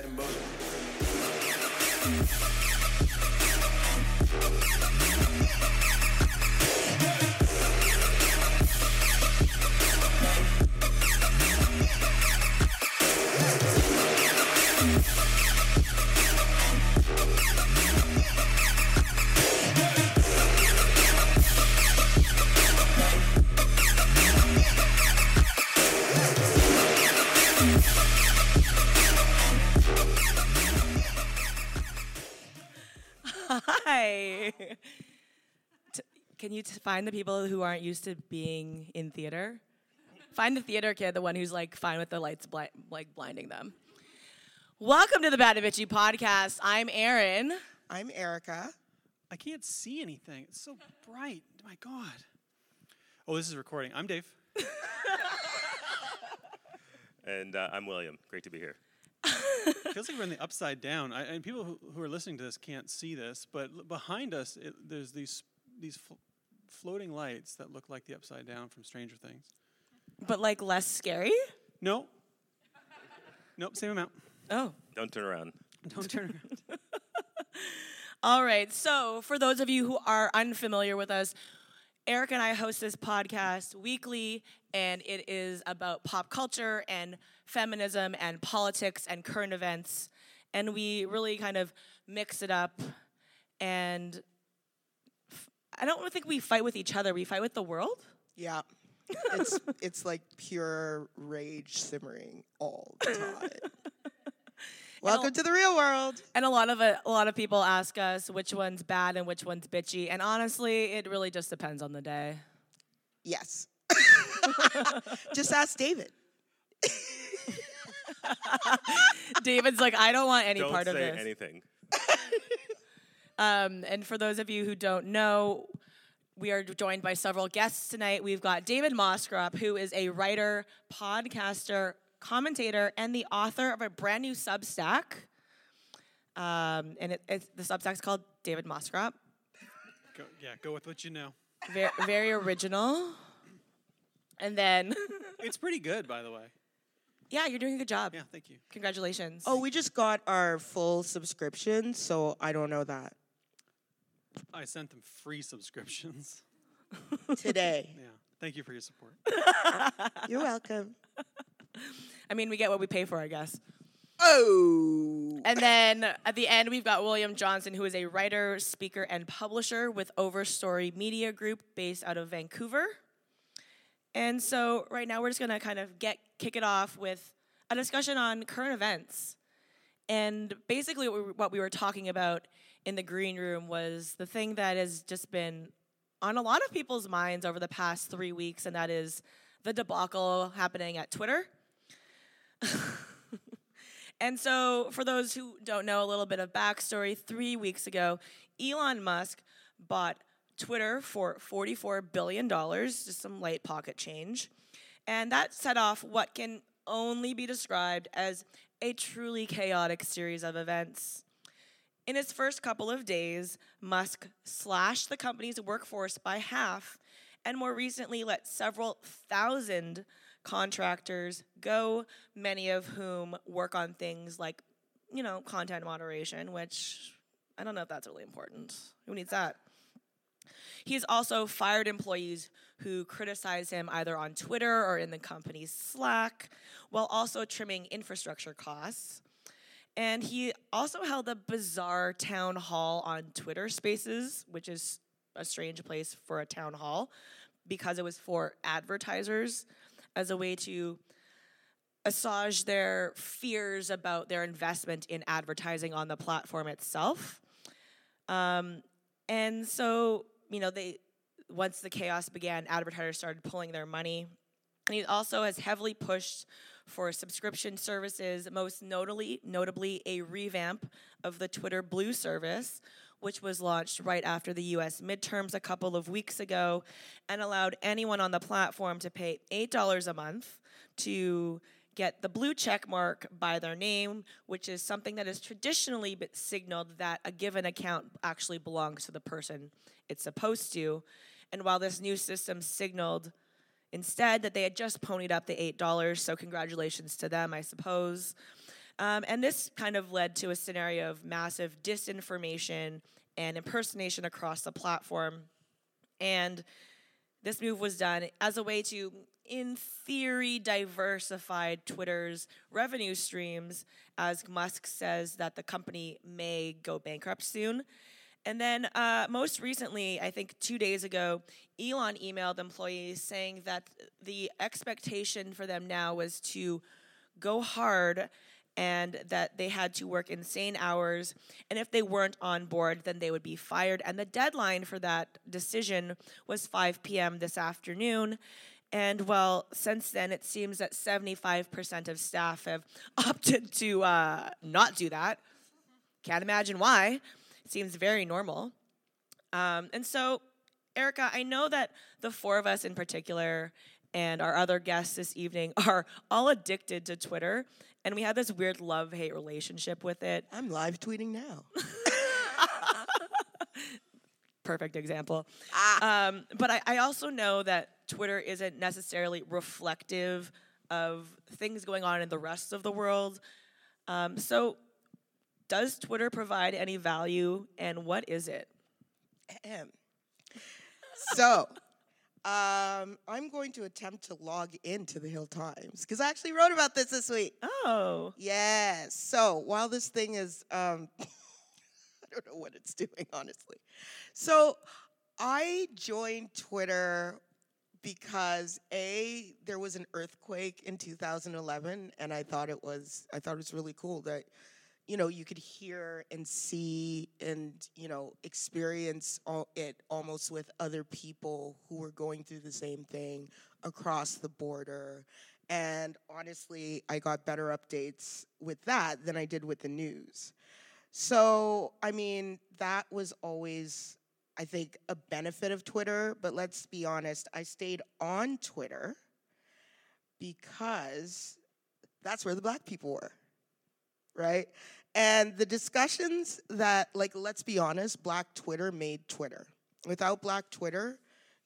Hi. Find the people who aren't used to being in theater? Find the theater kid, the one who's like fine with the lights bli- like blinding them. Welcome to the Bad and Bitchy podcast. I'm Erin. I'm Erica. I can't see anything. It's so bright. My God. Oh, this is recording. I'm Dave. And uh, I'm William. Great to be here. feels like we're in the upside down. I, and people who, who are listening to this can't see this, but l- behind us, it, there's these these fl- floating lights that look like the upside down from Stranger Things. But like less scary? No. Nope, same amount. Oh. Don't turn around. Don't turn around. All right. So, for those of you who are unfamiliar with us, Eric and I host this podcast weekly, and it is about pop culture and feminism and politics and current events. And we really kind of mix it up. And f- I don't think we fight with each other, we fight with the world. Yeah. It's it's like pure rage simmering all the time. Welcome to the real world. And a lot of it, a lot of people ask us which one's bad and which one's bitchy. And honestly, it really just depends on the day. Yes. Just ask David. David's like, I don't want any Don't part say of this. anything. Um, and for those of you who don't know, we are joined by several guests tonight. We've got David Moscrop, who is a writer, podcaster, commentator, and the author of a brand new Substack. Um, and it, it's, the Substack's called David Moscrop. Go, yeah, go with what you know. Very, very original. And then, It's pretty good, by the way. yeah, you're doing a good job. Yeah, thank you. Congratulations. Oh, we just got our full subscription, so I don't know that. I sent them free subscriptions. Today. Yeah, thank you for your support. You're welcome. I mean, we get what we pay for, I guess. Oh. And then at the end, we've got William Johnson, who is a writer, speaker, and publisher with Overstory Media Group based out of Vancouver. And so right now we're just gonna kind of get kick it off with a discussion on current events. And basically what we, what we were talking about in the green room was the thing that has just been on a lot of people's minds over the past three weeks, and that is the debacle happening at Twitter. And so, for those who don't know a little bit of backstory, three weeks ago, Elon Musk bought Twitter for $44 billion, just some light pocket change. And that set off what can only be described as a truly chaotic series of events. In his first couple of days, Musk slashed the company's workforce by half and more recently let several thousand contractors go, many of whom work on things like, you know, content moderation, which I don't know if that's really important. Who needs that? He's also fired employees who criticize him either on Twitter or in the company's Slack, while also trimming infrastructure costs. And he also held a bizarre town hall on Twitter Spaces, which is a strange place for a town hall because it was for advertisers as a way to assuage their fears about their investment in advertising on the platform itself. Um, and so, you know, they once the chaos began, advertisers started pulling their money. And he also has heavily pushed for subscription services, most notably, notably a revamp of the Twitter Blue service, which was launched right after the US midterms a couple of weeks ago and allowed anyone on the platform to pay $8 a month to get the blue check mark by their name, which is something that is traditionally signaled that a given account actually belongs to the person it's supposed to. And while this new system signaled instead that they had just ponied up the $8, so congratulations to them, I suppose. Um, and this kind of led to a scenario of massive disinformation and impersonation across the platform. And this move was done as a way to, in theory, diversify Twitter's revenue streams, as Musk says that the company may go bankrupt soon. And then, uh, most recently, I think two days ago, Elon emailed employees saying that the expectation for them now was to go hard and that they had to work insane hours. And if they weren't on board, then they would be fired. And the deadline for that decision was 5 p.m. this afternoon. And well, since then, it seems that 75% of staff have opted to uh, not do that. Can't imagine why. Seems very normal. Um, and so, Erica, I know that the four of us in particular and our other guests this evening are all addicted to Twitter, and we have this weird love hate relationship with it. I'm live tweeting now. Perfect example. Ah. Um, but I, I also know that Twitter isn't necessarily reflective of things going on in the rest of the world. Um, so, does Twitter provide any value, and what is it? So, um, I'm going to attempt to log into the Hill Times because I actually wrote about this this week. Oh, Yes. So while this thing is, um, I don't know what it's doing, honestly. So I joined Twitter because a there was an earthquake in 2011, and I thought it was I thought it was really cool that you know you could hear and see and you know experience all, it almost with other people who were going through the same thing across the border. And honestly i got better updates with that than i did with the news. So i mean that was always i think a benefit of twitter but let's be honest i stayed on twitter because that's where the black people were right and the discussions that, like, let's be honest, Black Twitter made Twitter. Without Black Twitter,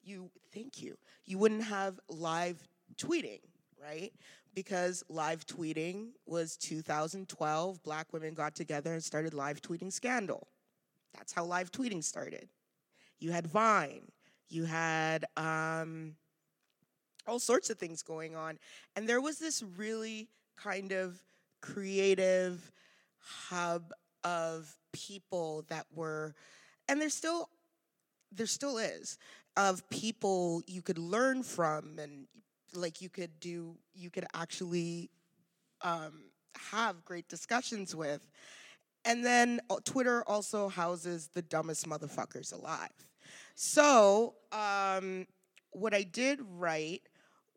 you, thank you, you wouldn't have live tweeting, right? Because live tweeting was 2012, black women got together and started live tweeting Scandal. That's how live tweeting started. You had Vine, you had um, all sorts of things going on. And there was this really kind of creative, hub of people that were and there still there still is of people you could learn from and like you could do you could actually um, have great discussions with. And then uh, twitter also houses the dumbest motherfuckers alive. So um, what i did write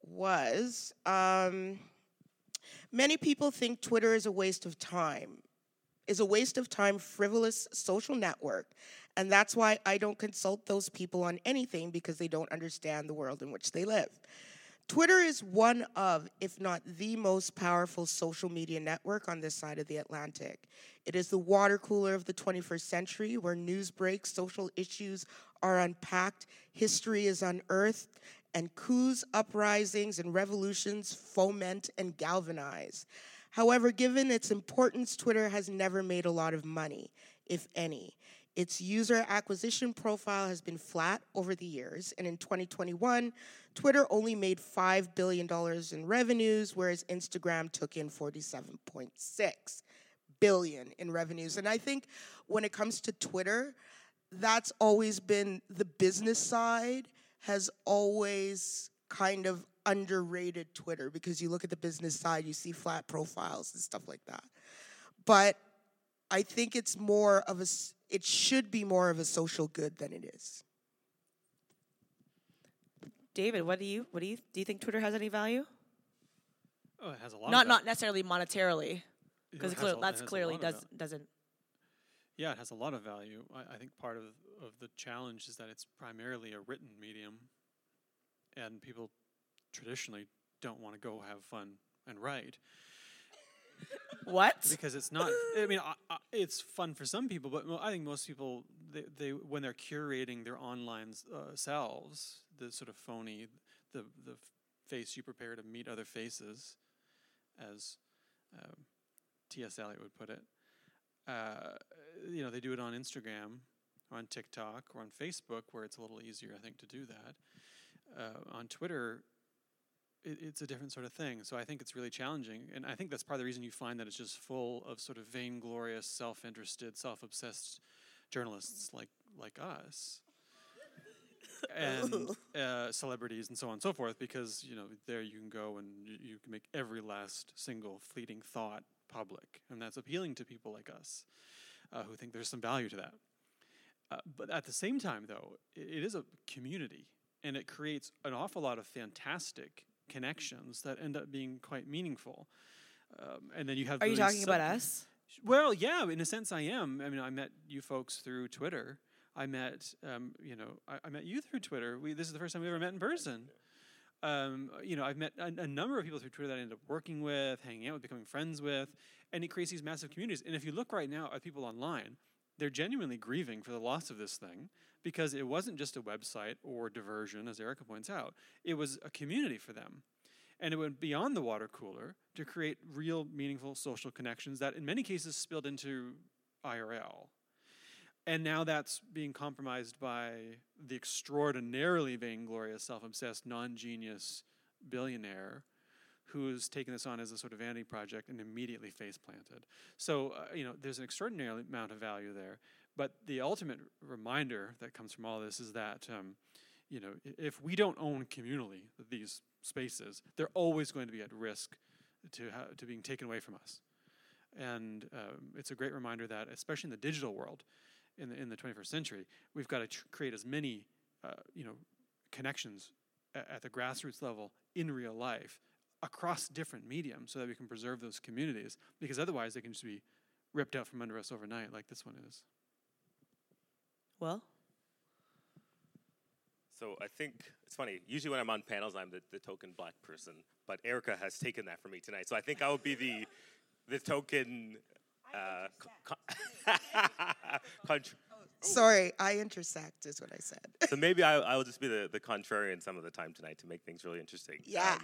was um, many people think twitter is a waste of time is a waste of time, frivolous social network. And that's why I don't consult those people on anything because they don't understand the world in which they live. Twitter is one of, if not the most powerful social media network on this side of the Atlantic. It is the water cooler of the 21st century where news breaks, social issues are unpacked, history is unearthed, and coups, uprisings, and revolutions foment and galvanize. However, given its importance, Twitter has never made a lot of money, if any. Its user acquisition profile has been flat over the years, and in 2021, Twitter only made $5 billion in revenues, whereas Instagram took in 47.6 billion in revenues. And I think when it comes to Twitter, that's always been the business side has always kind of underrated Twitter because you look at the business side, you see flat profiles and stuff like that. But I think it's more of a, it should be more of a social good than it is. David, what do you what do you do you think Twitter has any value? Oh, it has a lot. Not of not necessarily monetarily, because It has a- it that's clearly does doesn't. Yeah, it has a lot of value. I, I think part of of the challenge is that it's primarily a written medium, and people traditionally don't want to go have fun and write What? because it's not. I mean, I, I, it's fun for some people, but I think most people they, they when they're curating their online uh, selves, the sort of phony, the the face you prepare to meet other faces, as um, T.S. Eliot would put it. Uh, you know, they do it on Instagram, or on TikTok, or on Facebook, where it's a little easier, I think, to do that. Uh, on Twitter, it, it's a different sort of thing. So I think it's really challenging, and I think that's part of the reason you find that it's just full of sort of vainglorious, self-interested, self-obsessed journalists like like us and uh, celebrities and so on and so forth because you know there you can go and you, you can make every last single fleeting thought public and that's appealing to people like us uh, who think there's some value to that uh, but at the same time though i it is a community and it creates an awful lot of fantastic connections that end up being quite meaningful um, and then you have Are you talking about us? well, yeah, in a sense, I am. I mean, I met you folks through Twitter. I met, um, you know, I, I met you through Twitter. We this is the first time we ever met in person. Um, you know, I've met a, a number of people through Twitter that I ended up working with, hanging out with, becoming friends with, and it creates these massive communities. And if you look right now at people online, they're genuinely grieving for the loss of this thing because it wasn't just a website or diversion, as Erica points out. It was a community for them. And it went beyond the water cooler to create real, meaningful social connections that, in many cases, spilled into IRL. And now that's being compromised by the extraordinarily vainglorious, self obsessed, non genius billionaire who's taken this on as a sort of vanity project and immediately face planted. So, uh, you know, there's an extraordinary amount of value there. But the ultimate reminder that comes from all this is that, um, you know, if we don't own communally these spaces, they're always going to be at risk to, ha- to being taken away from us. And um, it's a great reminder that, especially in the digital world, in the, in the 21st century, we've got to tr- create as many, uh, you know, connections at the grassroots level in real life across different mediums, so that we can preserve those communities. Because otherwise, they can just be ripped out from under us overnight, like this one is. Well, So I think it's funny. Usually when I'm on panels, I'm the, the token black person, but Erica has taken that from me tonight. So I think I will be the the token. Uh, co- contr- Sorry, I intersect is what I said. so maybe I, I will just be the, the contrarian some of the time tonight to make things really interesting. Yeah.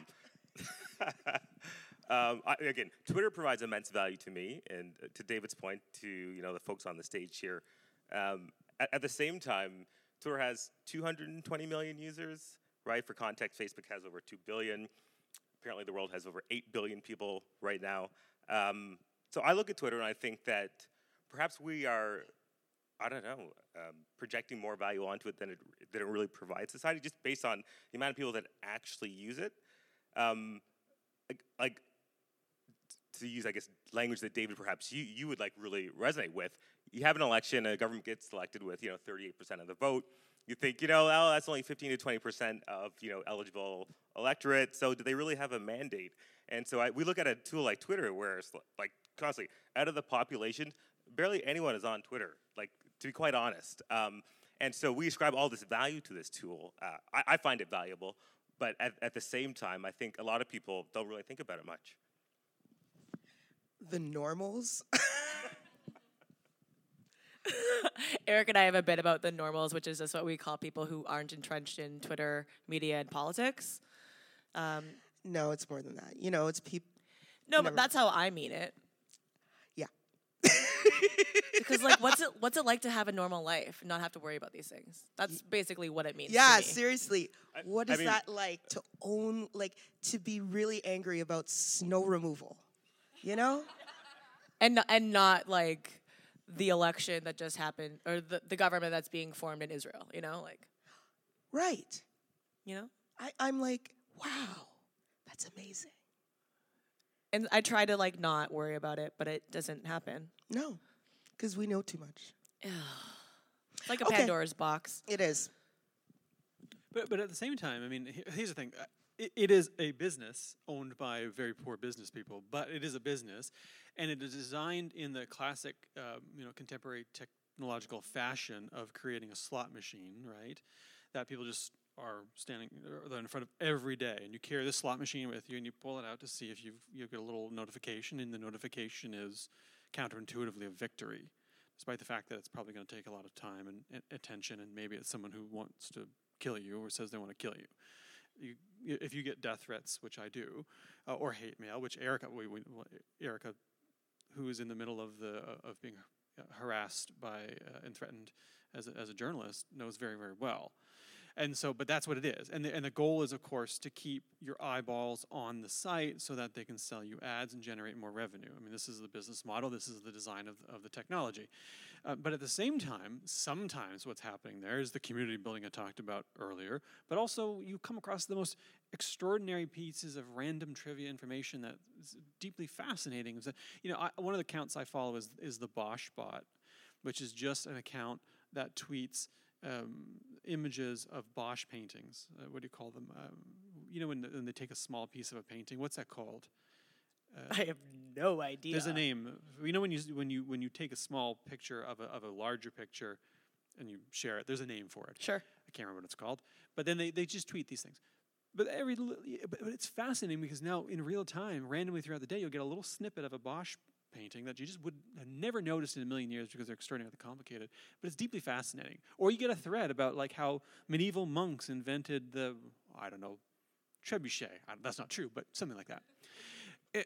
Um, um, I, again, Twitter provides immense value to me, and uh, to David's point, to you know the folks on the stage here. Um, at, at the same time, Twitter has 220 million users, right? For context, Facebook has over 2 billion. Apparently, the world has over 8 billion people right now. Um, so I look at Twitter and I think that perhaps we are I don't know, um, projecting more value onto it than it than it really provides society, just based on the amount of people that actually use it. Um, like, like to use, I guess, language that David perhaps you you would like really resonate with. You have an election, a government gets elected with you know 38% of the vote. You think, you know, oh, that's only 15 to 20% of you know eligible electorate. So do they really have a mandate? And so I, we look at a tool like Twitter, where it's like constantly out of the population, barely anyone is on Twitter. Like to be quite honest. Um, and so we ascribe all this value to this tool. Uh, I, I find it valuable, but at, at the same time, I think a lot of people don't really think about it much. The normals. Eric and I have a bit about the normals, which is just what we call people who aren't entrenched in Twitter, media, and politics. Um, no, it's more than that. You know, it's people. no, Never- but that's how I mean it. Yeah. Because like, what's it what's it like to have a normal life and not have to worry about these things? That's basically what it means. to Yeah, me. seriously. I- What I mean- that like to own, like to be really angry about snow removal? You know? and and not like the election that just happened or the, the government that's being formed in Israel. You know, like Right. you know. I, I'm like, wow, that's amazing. And I try to like not worry about it, but it doesn't happen. No, because we know too much. It's like a Okay. Pandora's box. It is. But but at the same time, I mean, he- here's the thing: it, is a business owned by very poor business people, but it is a business, and it is designed in the classic, uh, you know, contemporary technological fashion of creating a slot machine, right? That people just are standing in front of every day, and you carry the slot machine with you, and you pull it out to see if you've you get a little notification, and the notification is counterintuitively a victory despite the fact that it's probably going to take a lot of time and, and attention, and maybe it's someone who wants to kill you or says they want to kill you. You, if you get death threats, which I do, uh, or hate mail, which Erica, we, we, Erica who is in the middle of the uh, of being uh, harassed by uh, and threatened as a, as a journalist knows very very well. And so, but that's what it is. And the, and the goal is, of course, to keep your eyeballs on the site so that they can sell you ads and generate more revenue. I mean, this is the business model, this is the design of, of the technology. Uh, but at the same time, sometimes what's happening there is the community building I talked about earlier, but also you come across the most extraordinary pieces of random trivia information that is deeply fascinating. You know, I, one of the accounts I follow is, is the Bosch bot, which is just an account that tweets um, images of Bosch paintings. Uh, what do you call them? Um, you know, when, when they take a small piece of a painting, what's that called? I have no idea. There's a name. You know when you when you when you take a small picture of a of a larger picture, and you share it. There's a name for it. Sure. I can't remember what it's called. But then they, they just tweet these things. But every but but it's fascinating because now in real time, randomly throughout the day, you'll get a little snippet of a Bosch painting that you just would have never noticed in a million years because they're extraordinarily complicated. But it's deeply fascinating. Or you get a thread about like how medieval monks invented the I don't know trebuchet. That's not true, but something like that.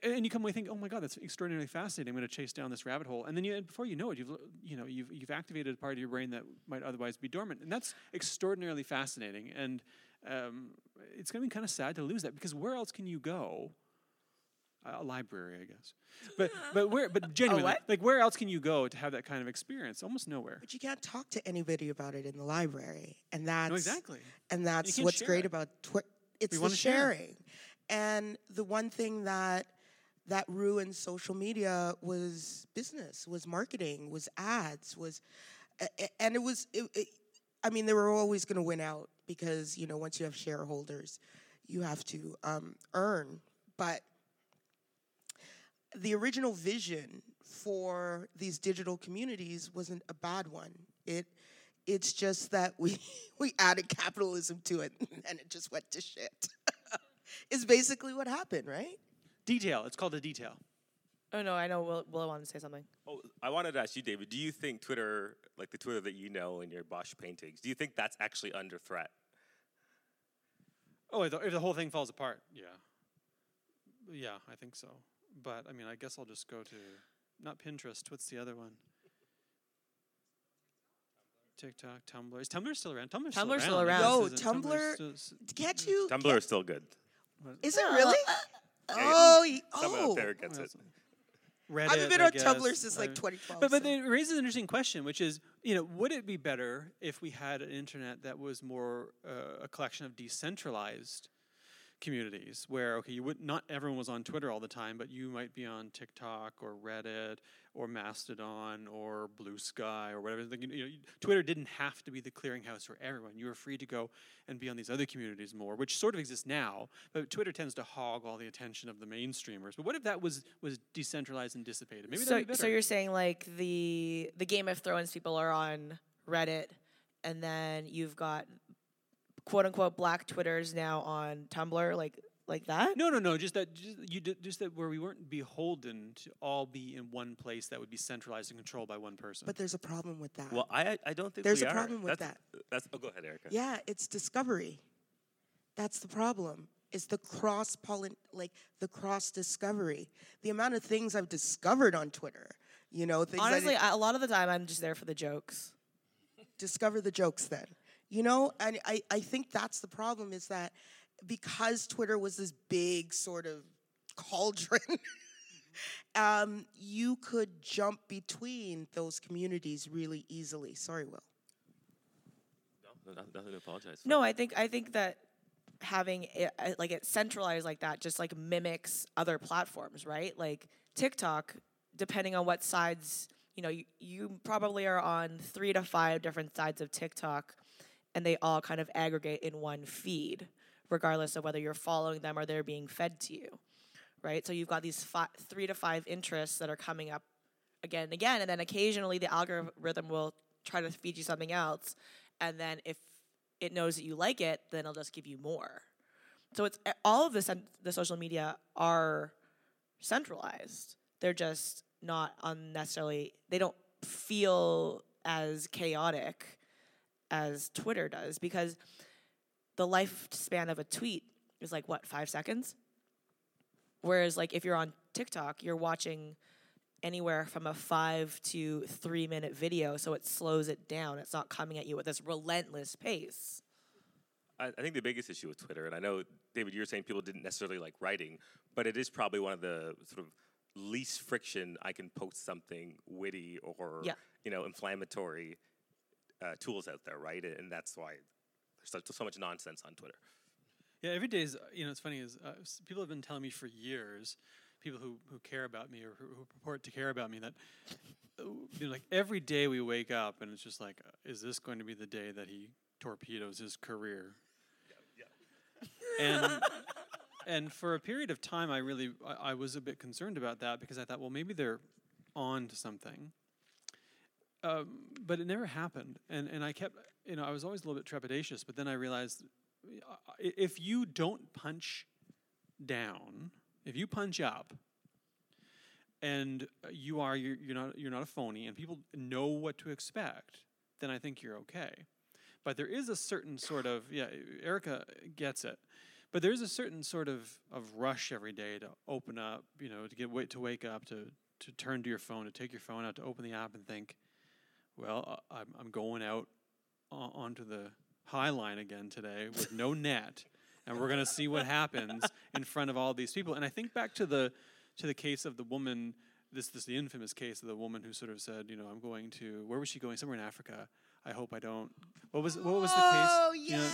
And you come away thinking, "Oh my God, that's extraordinarily fascinating." I'm going to chase down this rabbit hole, and then you, before you know it, you've you know you've you've activated a part of your brain that might otherwise be dormant, and that's extraordinarily fascinating. And um, it's going to be kind of sad to lose that because where else can you go? A library, I guess. But but where? But genuinely, what? like where else can you go to have that kind of experience? Almost nowhere. But you can't talk to anybody about it in the library, and that's No, exactly. and that's what's share great it. about Twitter. It's We the wanna share. sharing, and the one thing that that ruined social media was business, was marketing, was ads, was, a- a- and it was. It, it, I mean, they were always going to win out because you know once you have shareholders, you have to um, earn. But the original vision for these digital communities wasn't a bad one. It it's just that we we added capitalism to it and it just went to shit. is basically what happened, right? Detail. It's called a detail. Oh no, I know. Will Will wanted to say something. Oh, I wanted to ask you, David. Do you think Twitter, like the Twitter that you know in your Bosch paintings, do you think that's actually under threat? Oh, if the, if the whole thing falls apart, yeah. Yeah, I think so. But I mean, I guess I'll just go to not Pinterest. What's the other one? TikTok, Tumblr. Is Tumblr still around? Tumblr's, Tumblr's still still around. around. I Yo, guess, isn't it? Tumblr- still s- Can't you? Tumblr is still good. Is it really? uh, Oh, y- Someone oh. up there gets it. Reddit, I haven't been I on Tumblr since like mean- 2012. But but so- it raises an interesting question, which is, you know, would it be better if we had an internet that was more uh, a collection of decentralized communities, where okay, you would not everyone was on Twitter all the time, but you might be on TikTok or Reddit or Mastodon or Blue Sky or whatever. You know, Twitter didn't have to be the clearinghouse for everyone. You were free to go and be on these other communities more, which sort of exists now. But Twitter tends to hog all the attention of the mainstreamers. But what if that was was decentralized and dissipated? Maybe so, be so you're saying like the the Game of Thrones people are on Reddit, and then you've got quote unquote black Twitters now on Tumblr, like like that. No, no, no. Just that, just, you just that where we weren't beholden to all be in one place that would be centralized and controlled by one person. but there's a problem with that. Well, I I don't think There's we a are. problem with that. that's, That's oh, go ahead, Erica. Yeah, it's discovery. That's the problem. It's the cross pollen, like the cross discovery. The amount of things I've discovered on Twitter. You know, things Honestly, didn't I, a lot of the time I'm just there for the jokes. discover the jokes then. You know, and I, I think that's the problem is that because Twitter was this big sort of cauldron, um, you could jump between those communities really easily. Sorry, Will. No, no, nothing to apologize for. No, I think I think that having it, uh, like it centralized like that just like mimics other platforms, right? Like TikTok, depending on what sides, you know, you, you probably are on three to five different sides of TikTok, and they all kind of aggregate in one feed, regardless of whether you're following them or they're being fed to you, right? So you've got these fi- three to five interests that are coming up again and again, and then occasionally the algorithm will try to feed you something else, and then if it knows that you like it, then it'll just give you more. So it's eh, all of the the social media are centralized. They're just not unnecessarily. They don't feel as chaotic as Twitter does because the lifespan of a tweet is like what five seconds. Whereas like if you're on TikTok, you're watching anywhere from a five to three minute video, so it slows it down. It's not coming at you with this relentless pace. I, I think the biggest issue with Twitter, and I know David, you're saying people didn't necessarily like writing, but it is probably one of the sort of least friction I can post something witty or Yeah. you know inflammatory uh, tools out there, right? And that's why there's so, so much nonsense on Twitter. Yeah, every day is, you know, it's funny is uh, people have been telling me for years, people who, who care about me or who, who purport to care about me, that you know, like every day we wake up and it's just like, uh, is this going to be the day that he torpedoes his career? And and for a period of time, I really I, I was a bit concerned about that because I thought, well, maybe they're on to something. Um, but it never happened, and and I kept, you know, I was always a little bit trepidatious. But then I realized, uh, if you don't punch down, if you punch up, and you are you're, you're not you're not a phony, and people know what to expect, then I think you're okay. But there is a certain sort of yeah, Erica gets it. But there is a certain sort of, of rush every day to open up, you know, to get wait to wake up, to to turn to your phone, to take your phone out, to open the app and think, well, uh, I'm I'm going out onto the high line again today with no net, and we're gonna see what happens in front of all these people. And I think back to the to the case of the woman. This this the infamous case of the woman who sort of said, you know, I'm going to where was she going? Somewhere in Africa. I hope I don't. What was what was the case? Oh You know,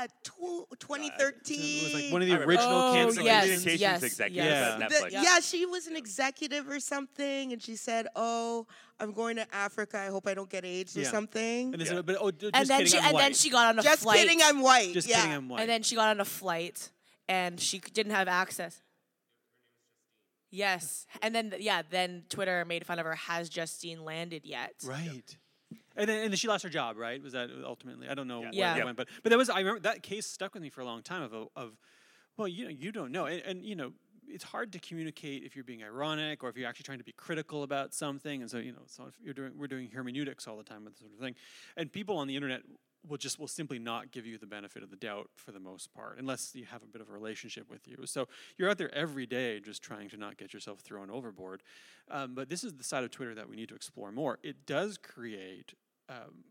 yeah, Tw- it 2013. was like one of the I remember. original Oh, cancellations. yes, Communications yes, executive yes. at The- yeah. she was an executive or something, and she said, "Oh, I'm going to Africa. I hope I don't get AIDS or something." And they but oh, just and then kidding, she I'm and white. then she got on a Just flight. kidding, I'm white. just yeah. kidding, I'm white. and then she got on a flight, and she didn't have access. Yes, and then yeah, then Twitter made fun of her. Has Justine landed yet? Right. And then, and then she lost her job, right? Was that ultimately? I don't know where Yeah. it Yeah. went, but but that was I remember that case stuck with me for a long time of a, of well, you know, you don't know, and, and you know, it's hard to communicate if you're being ironic or if you're actually trying to be critical about something, and so you know, so if you're doing we're doing hermeneutics all the time with this sort of thing, and people on the internet will just will simply not give you the benefit of the doubt for the most part unless you have a bit of a relationship with you. So you're out there every day just trying to not get yourself thrown overboard. Um, but this is the side of twitter that we need to explore more. It does create um,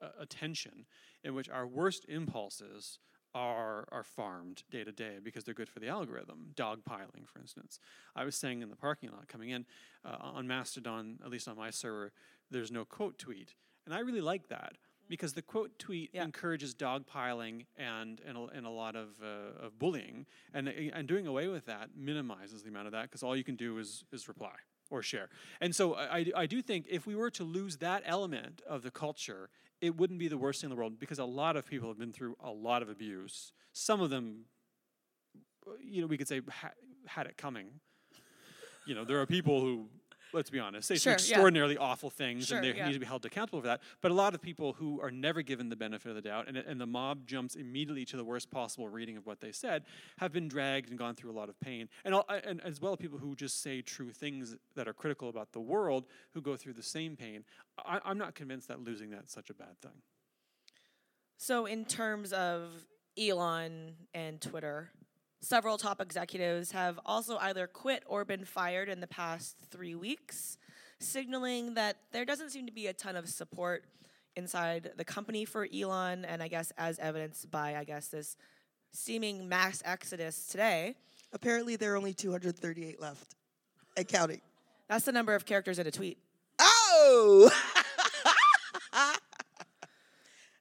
a, a- tension in which our worst impulses are are farmed day to day because they're good for the algorithm. Dogpiling, for instance. I was saying in the parking lot coming in uh, on Mastodon, at least on my server, there's no quote tweet, and I really like that because the quote tweet Yeah. encourages dogpiling and and a, and a lot of uh, of bullying, and and doing away with that minimizes the amount of that because all you can do is is reply or share. And so I, I- do think if we were to lose that element of the culture, it wouldn't be the worst thing in the world because a lot of people have been through a lot of abuse. Some of them, you know, we could say ha- had it coming. You know, there are people who, let's be honest, say Sure, some yeah. extraordinarily awful things Sure, and they yeah. need to be held accountable for that. But a lot of people who are never given the benefit of the doubt and, and the mob jumps immediately to the worst possible reading of what they said have been dragged and gone through a lot of pain. And, al- and as well, people who just say true things that are critical about the world who go through the same pain. I, I'm not convinced that losing that's such a bad thing. So, in terms of Elon and Twitter, several top executives have also either quit or been fired in the past three weeks, signaling that there doesn't seem to be a ton of support inside the company for Elon, and I guess as evidenced by, I guess, this seeming mass exodus today. Apparently, there are only 238 left, and counting. That's the number of characters in a tweet. Oh!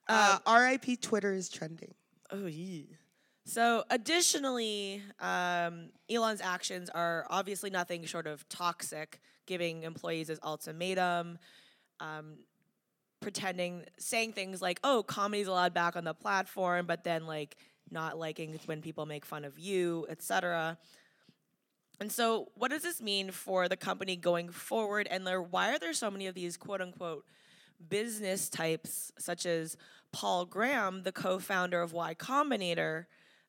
uh, RIP Twitter is trending. Oh, yeah. So, additionally, um, Elon's actions are obviously nothing short of toxic, giving employees his ultimatum, um, pretending, saying things like, oh, comedy's allowed back on the platform, but then, like, not liking when people make fun of you, etc. And so, what does this mean for the company going forward? And there, why are there so many of these quote unquote business types, such as Paul Graham, the co founder of Y Combinator,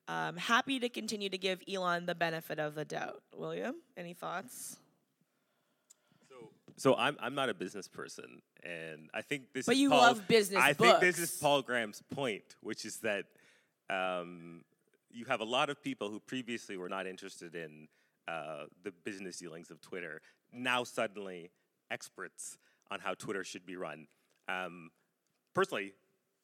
um, happy to continue to give Elon the benefit of the doubt? William, any thoughts? So I'm I'm not a business person, and I think this. But is you Paul, love business I think this is. Paul Graham's point, which is that um, you have a lot of people who previously were not interested in uh, the business dealings of Twitter now suddenly experts on how Twitter should be run. Um, personally,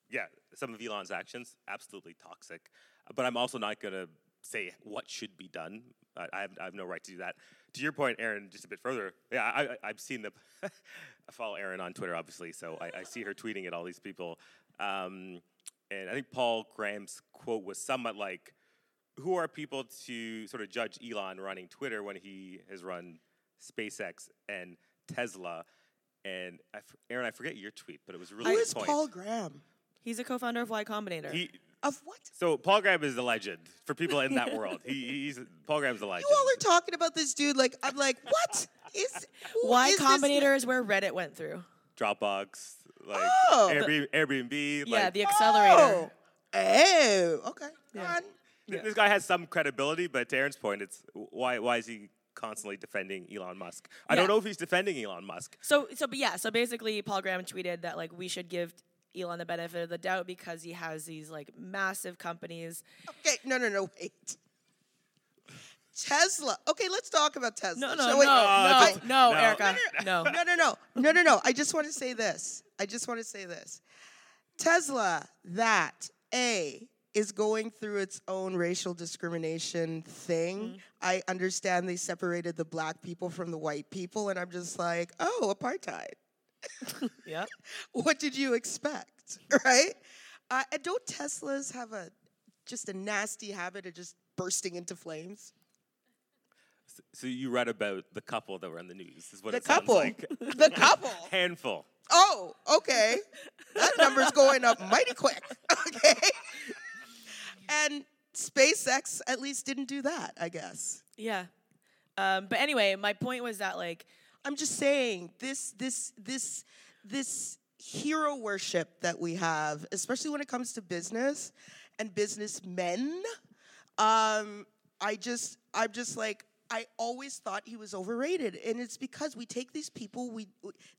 yeah, some of Elon's actions absolutely toxic, but I'm also not going to say what should be done. I, I, have, I have no right to do that. To your point, Erin, just a bit further, yeah, I, I, I've seen the. I follow Erin on Twitter, obviously, so I, I see her tweeting at all these people. Um, and I think Paul Graham's quote was somewhat like, "Who are people to sort of judge Elon running Twitter when he has run SpaceX and Tesla?" And I f- Erin, I forget your tweet, but it was really Who good is point. Paul Graham? He's a co-founder of Y Combinator. He, Of what? so Paul Graham is a legend for people in that world. He, he's Paul Graham's a legend. You all are talking about this dude like I'm like, what is why y is this? Combinator is where Reddit went through. Dropbox, like Oh. Airbnb, Airbnb. Yeah, like, the accelerator. Oh, oh okay. Go Yeah. This guy has some credibility, but to Erin's point, it's why why is he constantly defending Elon Musk? I don't know if he's defending Elon Musk. So so but yeah, so basically Paul Graham tweeted that like we should give Elon the benefit of the doubt because he has these like massive companies. Okay, no, no, no, wait. Tesla. Okay, let's talk about Tesla. No, no, So no, wait, no, I- no, no. Erica, no. no, no, no, no, no, no. I just want to say this. I just want to say this. Tesla, that A is going through its own racial discrimination thing. Mm-hmm. I understand they separated the black people from the white people, and I'm just like, oh, apartheid. Yep. what did you expect, right? Uh, and don't Teslas have a just a nasty habit of just bursting into flames? So you read about the couple that were in the news. Is what The it sounds couple, like. the couple. Handful. Oh, okay. That number's going up mighty quick. Okay. And SpaceX at least didn't do that, I guess. Yeah. Um, but anyway, my point was that like I'm just saying this this this this hero worship that we have, especially when it comes to business and businessmen. Um, I just I'm just like I always thought he was overrated, and it's because we take these people, we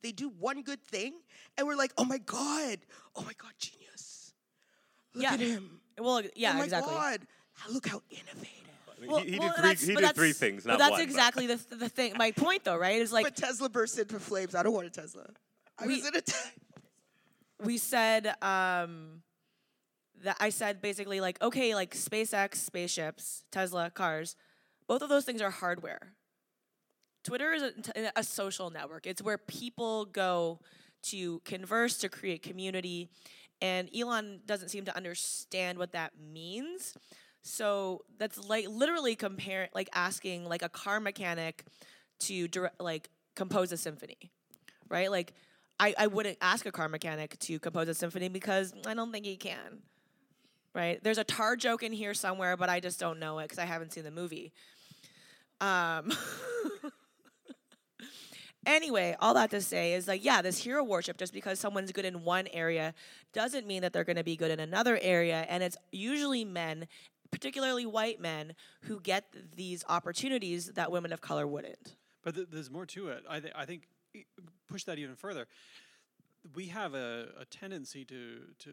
they do one good thing, and we're like, oh my god, oh my god, genius. Look Yeah. at him. well yeah, oh my exactly. god, look how innovative. Well, he he well, did three. that's- He did three that's- things, but not that's one. but- exactly the the thing. My point though, right, is like but Tesla burst into flames. I don't want a Tesla. I We- was in a. Te- we said um, that I said basically like okay, like SpaceX, spaceships, Tesla, cars, both of those things are hardware. Twitter is a, a social network. It's where people go to converse to create community, and Elon doesn't seem to understand what that means. So that's like literally comparing, like asking like a car mechanic to dir- like compose a symphony, right? Like I, I wouldn't ask a car mechanic to compose a symphony because I don't think he can. Right? There's a Tár joke in here somewhere, but I just don't know it because I haven't seen the movie. Um, anyway, all that to say is like, yeah, this hero worship, just because someone's good in one area doesn't mean that they're going to be good in another area. And it's usually men, particularly white men, who get these opportunities that women of color wouldn't. But th- there's more to it. I, th- I think push that even further. We have a, a tendency to to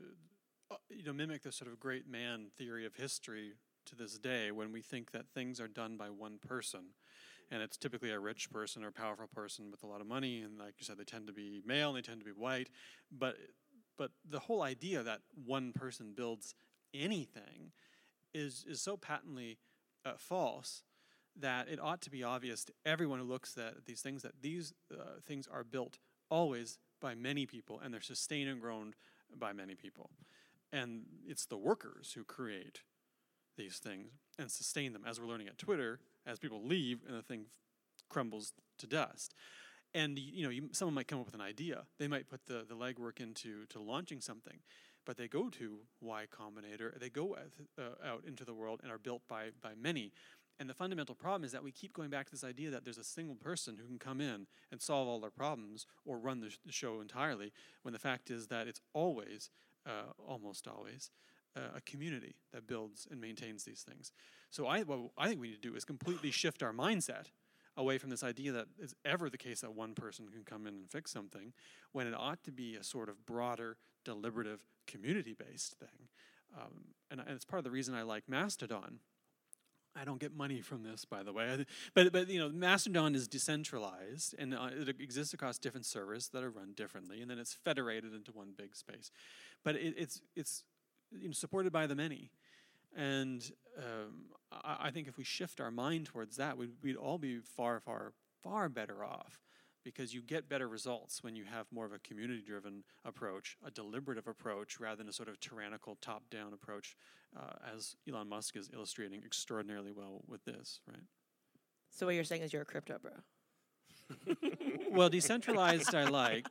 uh, you know mimic the sort of great man theory of history to this day when we think that things are done by one person, and it's typically a rich person or powerful person with a lot of money, and like you said, they tend to be male and they tend to be white. But but the whole idea that one person builds anything is is so patently uh, false that it ought to be obvious to everyone who looks at these things that these uh, things are built always by many people and they're sustained and grown by many people. And it's the workers who create these things and sustain them, as we're learning at Twitter, as people leave and the thing crumbles to dust. And you know, you, someone might come up with an idea. They might put the, the legwork into to launching something, but they go to Y Combinator. They go out, uh, out into the world and are built by by many. And the fundamental problem is that we keep going back to this idea that there's a single person who can come in and solve all their problems or run the, sh- the show entirely, when the fact is that it's always, uh, almost always, uh, a community that builds and maintains these things. So I, what I think we need to do is completely shift our mindset away from this idea that it's ever the case that one person can come in and fix something, when it ought to be a sort of broader, deliberative, community-based thing. Um, and, and it's part of the reason I like Mastodon I don't get money from this, by the way. But but you know, Mastodon is decentralized and uh, it exists across different servers that are run differently, and then it's federated into one big space. But it, it's it's you know supported by the many, and um, I, I think if we shift our mind towards that, we'd, we'd all be far far far better off. Because you get better results when you have more of a community driven approach, a deliberative approach, rather than a sort of tyrannical top down approach, uh, as Elon Musk is illustrating extraordinarily well with this, right? So what you're saying is you're a crypto bro. Well, decentralized I like.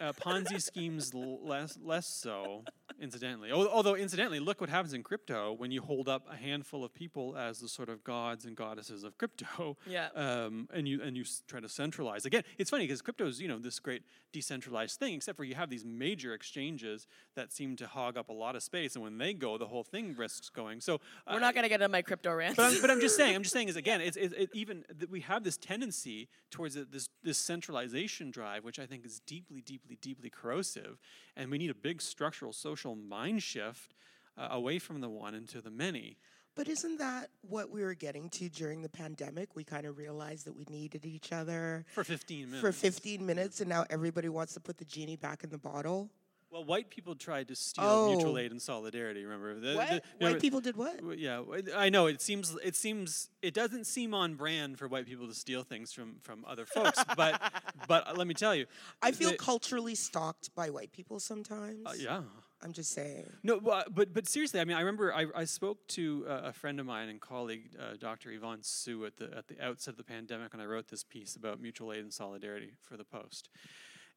Uh, Ponzi schemes l- less less so, incidentally. Although incidentally, look what happens in crypto when you hold up a handful of people as the sort of gods and goddesses of crypto. Yeah. Um, and you and you try to centralize. Again, it's funny because crypto is you know this great decentralized thing, except for you have these major exchanges that seem to hog up a lot of space, and when they go, the whole thing risks going. So We're uh, not gonna get into my crypto rant. but I'm, but I'm just saying. I'm just saying is again, it's, it's it even that we have this tendency towards it- this this centralization drive, which I think is deeply, deeply, deeply corrosive, and we need a big structural social mind shift uh, away from the one into the many. But isn't that what we were getting to during the pandemic? We kind of realized that we needed each other For 15 minutes. for 15 minutes, and now everybody wants to put the genie back in the bottle. Well, white people tried to steal mutual Oh. aid and solidarity. Remember? The- the- remember- White people did what? Yeah, I know. It seems. It seems. It doesn't seem on brand for white people to steal things from from other folks. but but uh, let me tell you. I feel the- culturally stalked by white people sometimes. uh, yeah. I'm just saying. No, bu- but but seriously, I mean, I remember I, I spoke to uh, a friend of mine and colleague, uh, Dr. Yvonne Su, at the at the outset of the pandemic, when I wrote this piece about mutual aid and solidarity for the Post,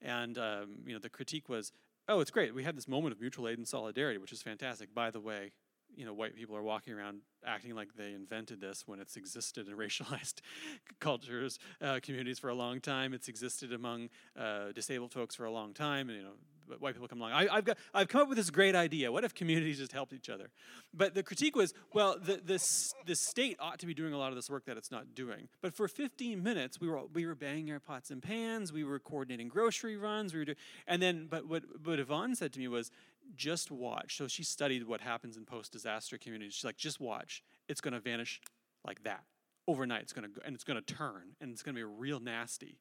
and um, you know, the critique was, oh, it's great, we had this moment of mutual aid and solidarity, which is fantastic. By the way, you know, white people are walking around acting like they invented this when it's existed in racialized cultures, uh, communities for a long time. It's existed among uh, disabled folks for a long time, and you know, but white people come along. I, I've got, I've come up with this great idea. What if communities just helped each other? But the critique was, well, the the the state ought to be doing a lot of this work that it's not doing. But for 15 minutes, we were we were banging our pots and pans. We were coordinating grocery runs. We were doing, and then, but what what Yvonne said to me was, just watch. So she studied what happens in post disaster communities. She's like, just watch. It's going to vanish like that overnight. It's going to and it's going to turn, and it's going to be real nasty.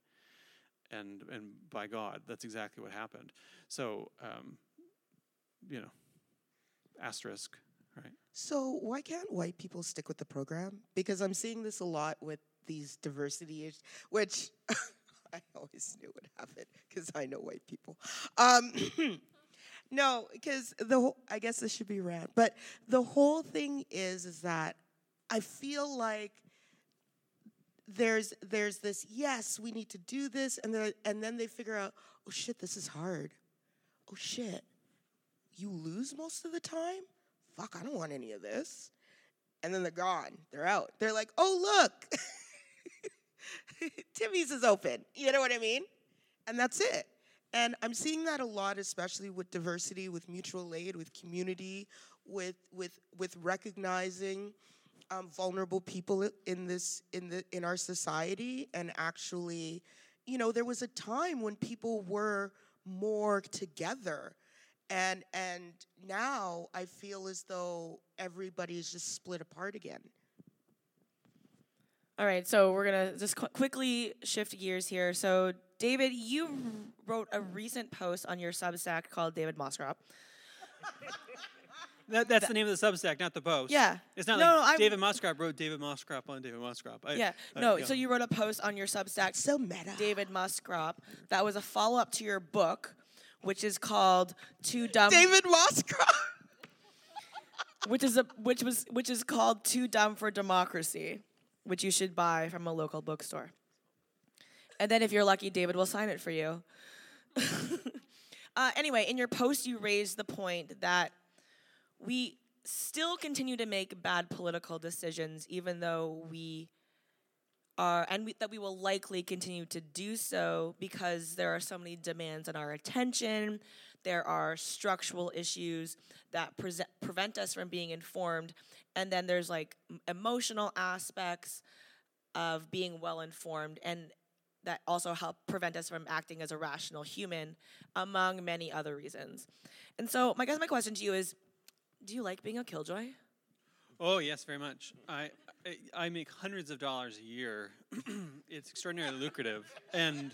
And and by God, that's exactly what happened. So, um, you know, asterisk, right? So why can't white people stick with the program? Because I'm seeing this a lot with these diversity issues, which I always knew would happen because I know white people. Um, no, because the whole, I guess this should be rant, but the whole thing is is that I feel like there's there's this yes we need to do this and then and then they figure out oh shit this is hard. Oh shit. You lose most of the time? Fuck i don't want any of this. And then they're gone. They're out. They're like oh look. Timmy's is open. You know what i mean? And that's it. And i'm seeing that a lot especially with diversity with mutual aid with community with with with recognizing um, vulnerable people in this in the in our society and actually you know there was a time when people were more together and and now i feel as though everybody is just split apart again All right, so we're gonna just qu- quickly shift gears here. So, David, you wrote a recent post on your Substack called David Moscrop. That, that's the name of the Substack, not the post. Yeah. It's not No, like no, I'm- David Moscrop wrote David Moscrop on David Moscrop. I- Yeah, I- no. yeah. So you wrote a post on your Substack, so meta David Moscrop, that was a follow up to your book, which is called "Too Dumb," David Moscrop which is a which was which is called "Too Dumb for Democracy," which you should buy from a local bookstore. And then, if you're lucky, David will sign it for you. uh, anyway, in your post, you raised the point that we still continue to make bad political decisions, even though we are, and we, that we will likely continue to do so because there are so many demands on our attention. There are structural issues that present, prevent us from being informed. And then there's like emotional aspects of being well informed and that also help prevent us from acting as a rational human among many other reasons. And so my guess my question to you is do you like being a killjoy? Oh yes, very much. I I- I make hundreds of dollars a year. it's extraordinarily lucrative, and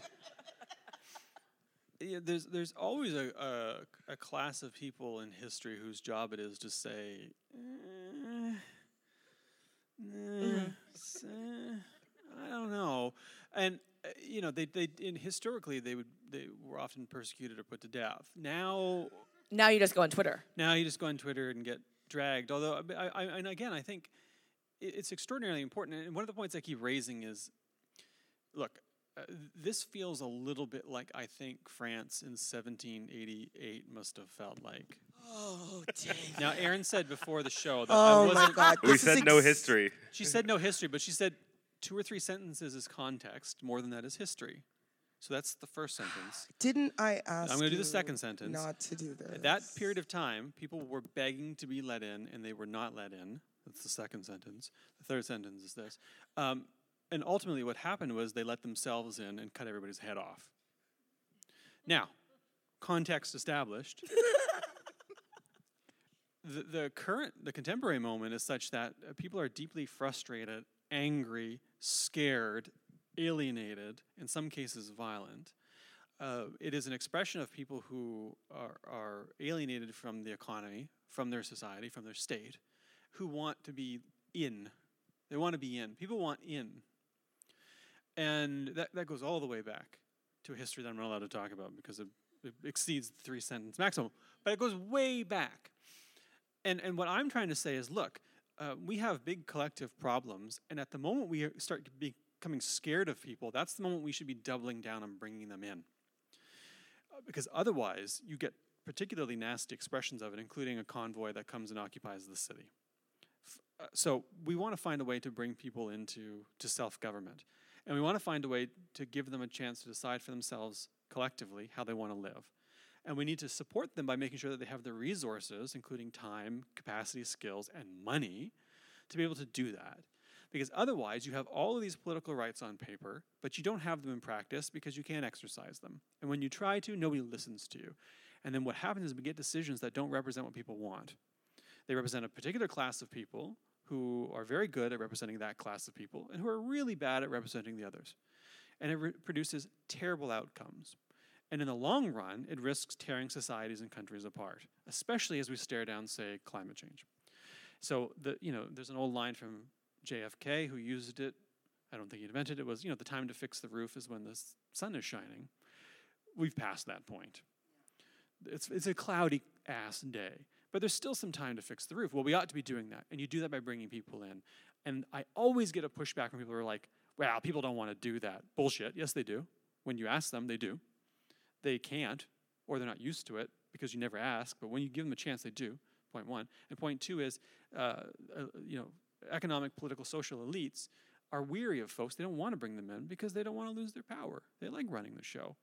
yeah, there's there's always a, a a class of people in history whose job it is to say, "Eh, nah, eh, I don't know, and uh, you know they they in historically they would they were often persecuted or put to death. Now Now you just go on Twitter. now you just go on Twitter and get dragged. Although, I, I, and again, I think it's extraordinarily important. And one of the points I keep raising is, look, uh, this feels a little bit like I think France in 1788 must have felt like. Oh, dang. Now, Erin said before the show that Oh I my wasn't. God. We this is said no history. She said no history, but she said two or three sentences is context. More than that is history. So that's the first sentence. Didn't I ask? I'm gonna do the second sentence. Not to do this. At that period of time, people were begging to be let in, and they were not let in. That's the second sentence. The third sentence is this. Um, and ultimately, what happened was they let themselves in and cut everybody's head off. Now, context established. the, the current, the contemporary moment is such that uh, people are deeply frustrated, angry, scared, alienated, in some cases violent. Uh, it is an expression of people who are, are alienated from the economy, from their society, from their state, who want to be in. They want to be in. People want in. And that, that goes all the way back to a history that I'm not allowed to talk about because it, it exceeds the three sentence maximum. But it goes way back. And, and what I'm trying to say is look, uh, we have big collective problems. And at the moment we start becoming scared of people, that's the moment we should be doubling down on bringing them in because otherwise you get particularly nasty expressions of it, including a convoy that comes and occupies the city. Uh, so we want to find a way to bring people into to self-government, and we want to find a way to give them a chance to decide for themselves collectively how they want to live. And we need to support them by making sure that they have the resources, including time, capacity, skills, and money, to be able to do that. Because otherwise, you have all of these political rights on paper, but you don't have them in practice because you can't exercise them. And when you try to, nobody listens to you. And then what happens is we get decisions that don't represent what people want. They represent a particular class of people who are very good at representing that class of people and who are really bad at representing the others. And it re- produces terrible outcomes. And in the long run, it risks tearing societies and countries apart, especially as we stare down, say, climate change. So the you know, there's an old line from JFK who used it. I don't think he invented it. Was you know the time to fix the roof is when the sun is shining. We've passed that point. It's it's a cloudy ass day, but there's still some time to fix the roof. Well, we ought to be doing that, and you do that by bringing people in. And I always get a pushback from people who are like, "Well, people don't want to do that." Bullshit. Yes, they do. When you ask them, they do. They can't, or they're not used to it because you never ask. But when you give them a chance, they do. Point one. And point two is, uh, uh, you know, economic, political, social elites are weary of folks. They don't want to bring them in because they don't want to lose their power. They like running the show.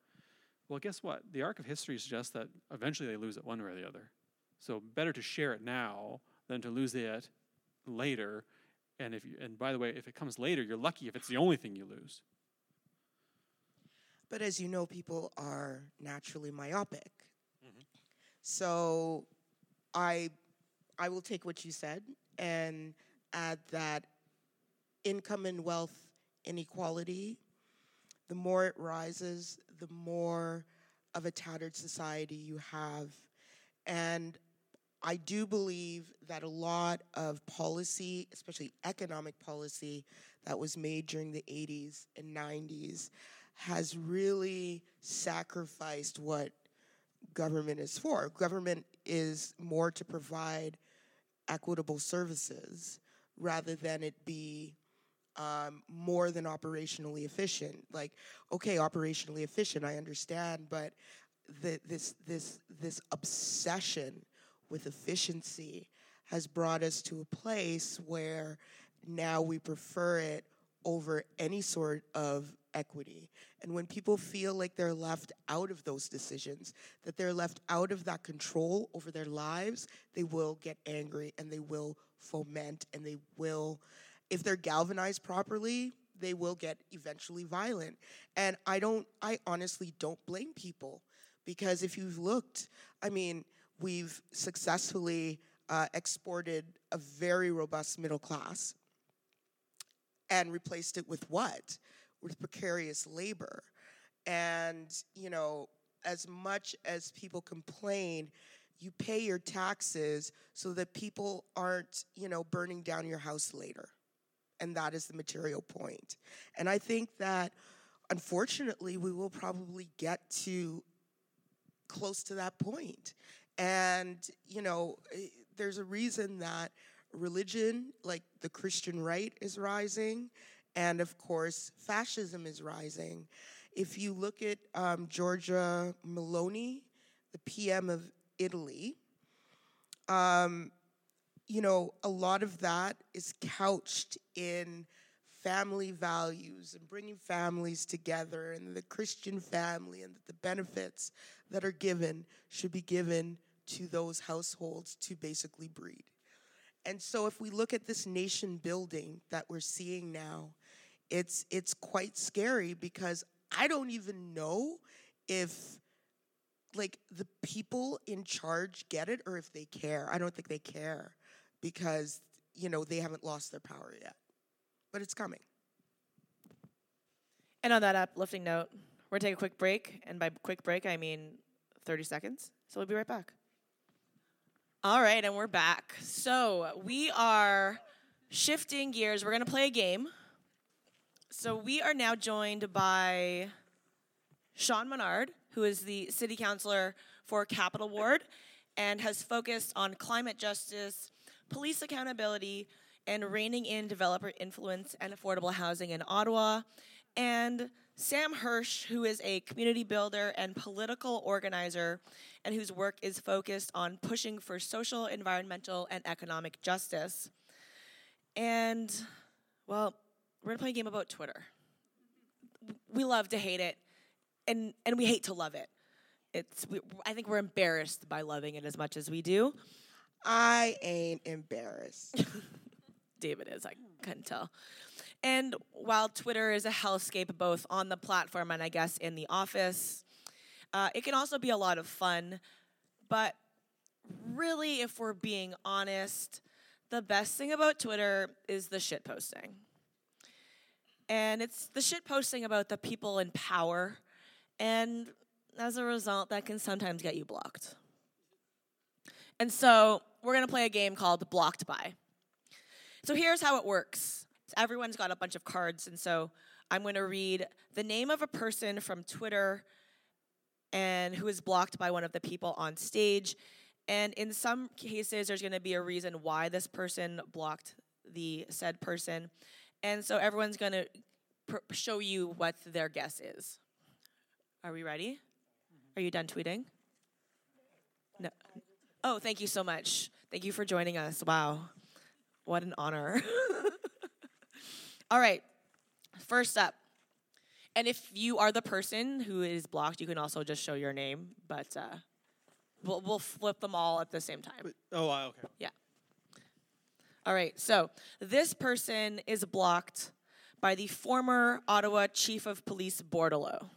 Well, guess what? The arc of history suggests that eventually they lose it one way or the other. So better to share it now than to lose it later. And if you, and by the way, if it comes later, you're lucky if it's the only thing you lose. But as you know, people are naturally myopic. Mm-hmm. So I I will take what you said and add that income and wealth inequality, the more it rises, the more of a tattered society you have. And I do believe that a lot of policy, especially economic policy, that was made during the 80s and 90s has really sacrificed what government is for. Government is more to provide equitable services rather than it be um, more than operationally efficient. Like, okay, operationally efficient, I understand, but the, this this this obsession with efficiency has brought us to a place where now we prefer it over any sort of equity. And when people feel like they're left out of those decisions, that they're left out of that control over their lives, they will get angry and they will foment and they will, if they're galvanized properly, they will get eventually violent. And I don't, I honestly don't blame people because if you've looked, I mean, we've successfully uh, exported a very robust middle class and replaced it with what? With precarious labor. And, you know, as much as people complain, you pay your taxes so that people aren't, you know, burning down your house later. And that is the material point. And I think that unfortunately we will probably get to close to that point. And, you know, eh, there's a reason that religion, like the Christian right, is rising. And of course, fascism is rising. If you look at um, Giorgia Meloni, the PM of Italy, um, you know, a lot of that is couched in family values and bringing families together and the Christian family and the benefits that are given should be given to those households to basically breed. And so if we look at this nation building that we're seeing now, it's it's quite scary because I don't even know if like the people in charge get it or if they care. I don't think they care because you know they haven't lost their power yet. But it's coming. And on that uplifting note, we're gonna take a quick break, and by quick break I mean 30 seconds. So we'll be right back. All right, and we're back. So we are shifting gears. We're gonna play a game. So we are now joined by Shawn Menard, who is the city councilor for Capital Ward and has focused on climate justice, police accountability, and reining in developer influence and affordable housing in Ottawa. And Sam Hersh, who is a community builder and political organizer, and whose work is focused on pushing for social, environmental, and economic justice. And, well, we're gonna play a game about Twitter. We love to hate it, and and we hate to love it. It's we, I think we're embarrassed by loving it as much as we do. I ain't embarrassed. David is, I can tell. And while Twitter is a hellscape both on the platform and I guess in the office, uh, it can also be a lot of fun. But really, if we're being honest, the best thing about Twitter is the shit posting. And it's the shit posting about the people in power. And as a result, that can sometimes get you blocked. And so we're going to play a game called Blocked By. So here's how it works everyone's got a bunch of cards, and so I'm going to read the name of a person from Twitter and who is blocked by one of the people on stage. And in some cases, there's going to be a reason why this person blocked the said person. And so everyone's going to pr- show you what their guess is. Are we ready? Are you done tweeting? No. Oh, thank you so much. Thank you for joining us. Wow. What an honor. All right. First up. And if you are the person who is blocked, you can also just show your name, but uh, we'll, we'll flip them all at the same time. Oh, wow, okay. Yeah. All right. So this person is blocked by the former Ottawa Chief of Police Bordeleau.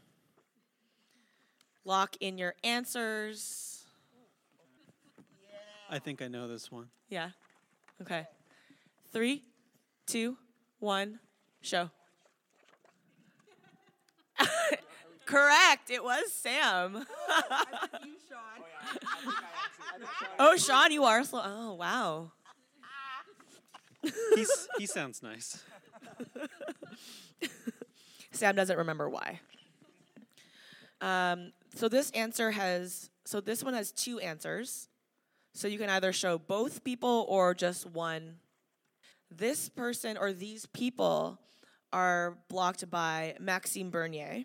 Lock in your answers. I think I know this one. Yeah. Okay. Three, two, one, show. Correct. It was Sam. oh, Shawn, you are slow. Oh, wow. He's, he sounds nice. Sam doesn't remember why. Um, so this answer has, so this one has two answers. So you can either show both people or just one. This person or these people are blocked by Maxime Bernier.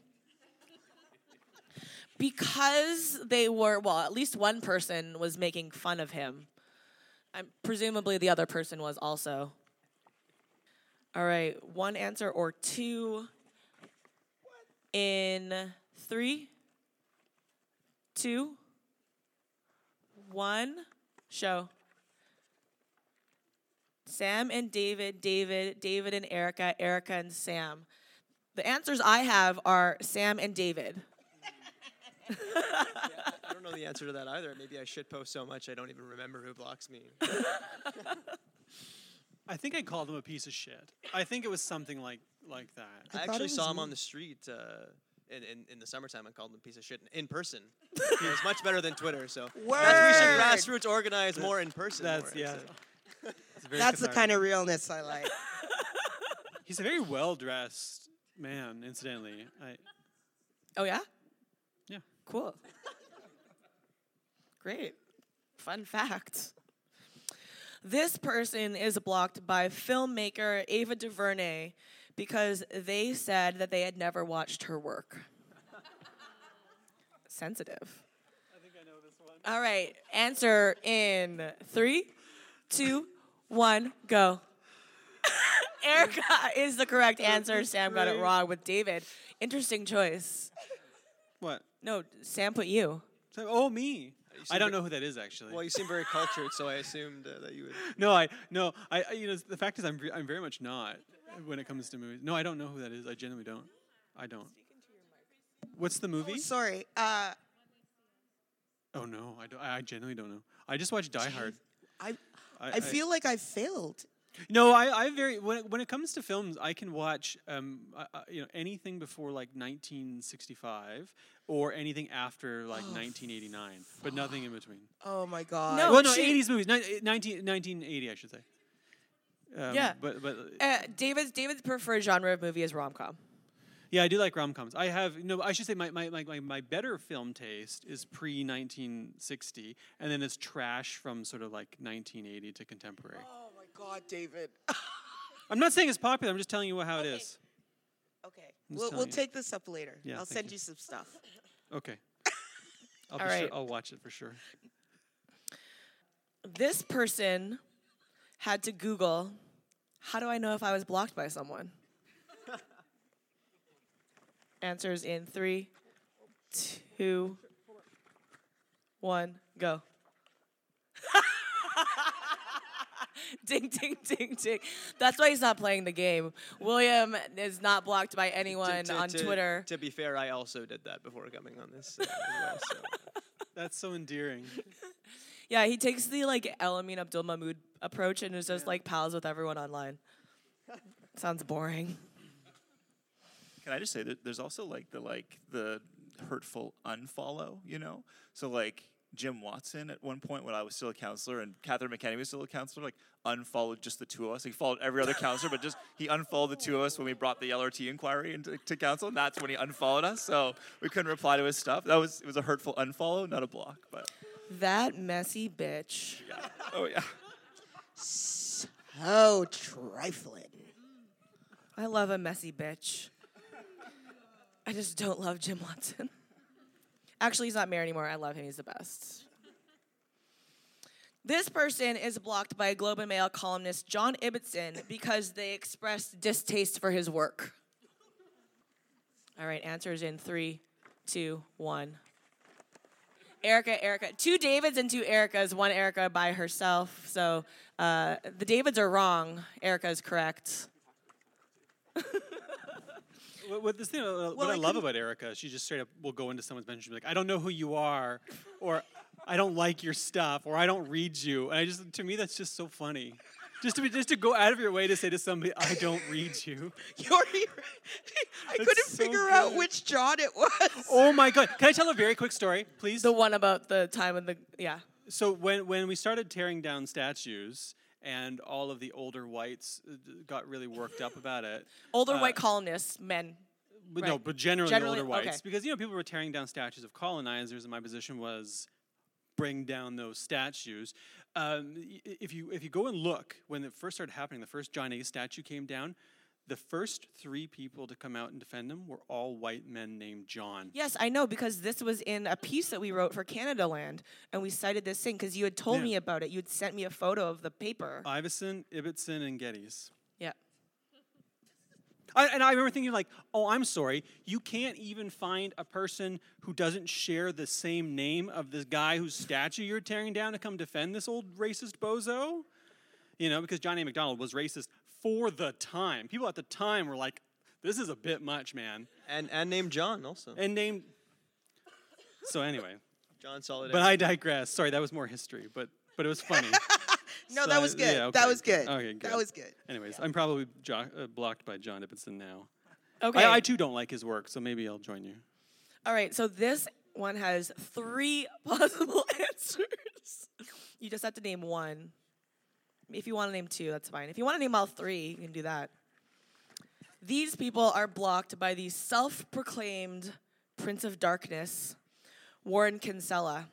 Because they were, well, at least one person was making fun of him. I'm, presumably the other person was also. All right, one answer or two. In three, two, one, show. Sam and David, David, David and Erica, Erica and Sam. The answers I have are Sam and David. I don't know the answer to that either. Maybe I shit post so much I don't even remember who blocks me. I think I called him a piece of shit. I think it was something like like that. I I, actually saw was him on the street uh, in, in in the summertime. I called him a piece of shit in person. it was much better than Twitter. So that's we should grassroots organize more in person. That's more, yeah. so. It's very That's the kind of realness I like. He's a very well dressed man. Incidentally, I, Oh yeah. Yeah. Cool. Great. Fun fact. This person is blocked by filmmaker Ava DuVernay because they said that they had never watched her work. Sensitive. I think I know this one. All right. Answer in three, two, one, go. Erica is the correct answer. Sam got it Great. wrong with David. Interesting choice. What? No, Sam put you. So- oh, me. I don't know who that is actually. Well, you seem very cultured, so I assumed uh, that you would. no, I no, I, I you know the fact is I'm ve- I'm very much not when it comes to movies. No, I don't know who that is. I genuinely don't. I don't. What's the movie? Sorry. Uh, Oh no, I don't. I I genuinely don't know. I just watched Die Hard. I I feel like I failed. No, I, I very when it, when it comes to films, I can watch um I, I- you know anything before like 1965 or anything after like 1989, but nothing in between. Oh my god. No. well, no, she- 80s movies, ni- 19, 1980, I should say. Um, Yeah. but but Uh, David's David's preferred genre of movie is rom com. yeah, I do like rom coms. I have no. I should say my my, my, my my better film taste is pre 1960, and then it's trash from sort of like 1980 to contemporary. Oh my god, David. I'm not saying it's popular. I'm just telling you how it Okay. is. okay. We'll, we'll you. take this up later. Yeah, I'll send you. you some stuff. Okay. I'll All be sure. I'll watch it for sure. This person had to Google, how do I know if I was blocked by someone? Answers in three, two, one, go. ding, ding, ding, ding. That's why he's not playing the game. William is not blocked by anyone To- to- on to- Twitter. To be fair, I also did that before coming on this uh, well. So. That's so endearing. Yeah, he takes the like Elamin Abdelmahmoud approach and is just like pals with everyone online. Sounds boring. Can I just say that there's also like the like the hurtful unfollow, you know? So like Jim Watson at one point when I was still a councilor and Catherine McKenney was still a councilor, like unfollowed just the two of us. He followed every other councilor, but just he unfollowed the two of us when we brought the LRT inquiry into to council, and that's when he unfollowed us. So we couldn't reply to his stuff. That was it was a hurtful unfollow, not a block. But That messy bitch. oh yeah. So trifling. I love a messy bitch. I just don't love Jim Watson. Actually, he's not mayor anymore. I love him. He's the best. This person is blocked by Globe and Mail columnist John Ibbitson because they expressed distaste for his work. All right, answers in three, two, one. Erica, Erica. Two Davids and two Ericas. One Erica by herself. So uh, the Davids are wrong. Erica is correct. What, what this thing, uh, what Well, I, I love about Erica, she just straight up will go into someone's bench and be like, "I don't know who you are," or "I don't like your stuff," or "I don't read you." And I just, to me, that's just so funny. Just to be, just to go out of your way to say to somebody, "I don't read you." You're, I couldn't so figure out which John it was. Oh my god! Can I tell a very quick story, please? The one about the time of the yeah. so when when we started tearing down statues and all of the older whites uh, got really worked up about it. Older Uh, white colonists, men. But no, but generally, Generally, older whites okay. because you know people were tearing down statues of colonizers, and my position was bring down those statues. Um, if you if you go and look when it first started happening, the first John A statue came down. The first three people to come out and defend him were all white men named John. Yes, I know because this was in a piece that we wrote for Canadaland, and we cited this thing because you had told Yeah. me about it. You had sent me a photo of the paper. Ivison, Ibbitson, and Geddes. I, and I remember thinking like, oh, I'm sorry, you can't even find a person who doesn't share the same name of this guy whose statue you're tearing down to come defend this old racist bozo. You know, because John A. Macdonald was racist for the time. People at the time were like, this is a bit much, man. And and named John also. And named. So anyway, John Solidarity. but I digress. Sorry, that was more history, but but it was funny. No, that was good. yeah, That was good. Okay, good. That was good. Anyways, I'm probably jo- uh, blocked by John Ibbitson now. Okay. I, I too don't like his work, so maybe I'll join you. All right. So this one has three possible answers. You just have to name one. If you want to name two, that's fine. If you want to name all three, you can do that. These people are blocked by the self proclaimed Prince of Darkness, Warren Kinsella.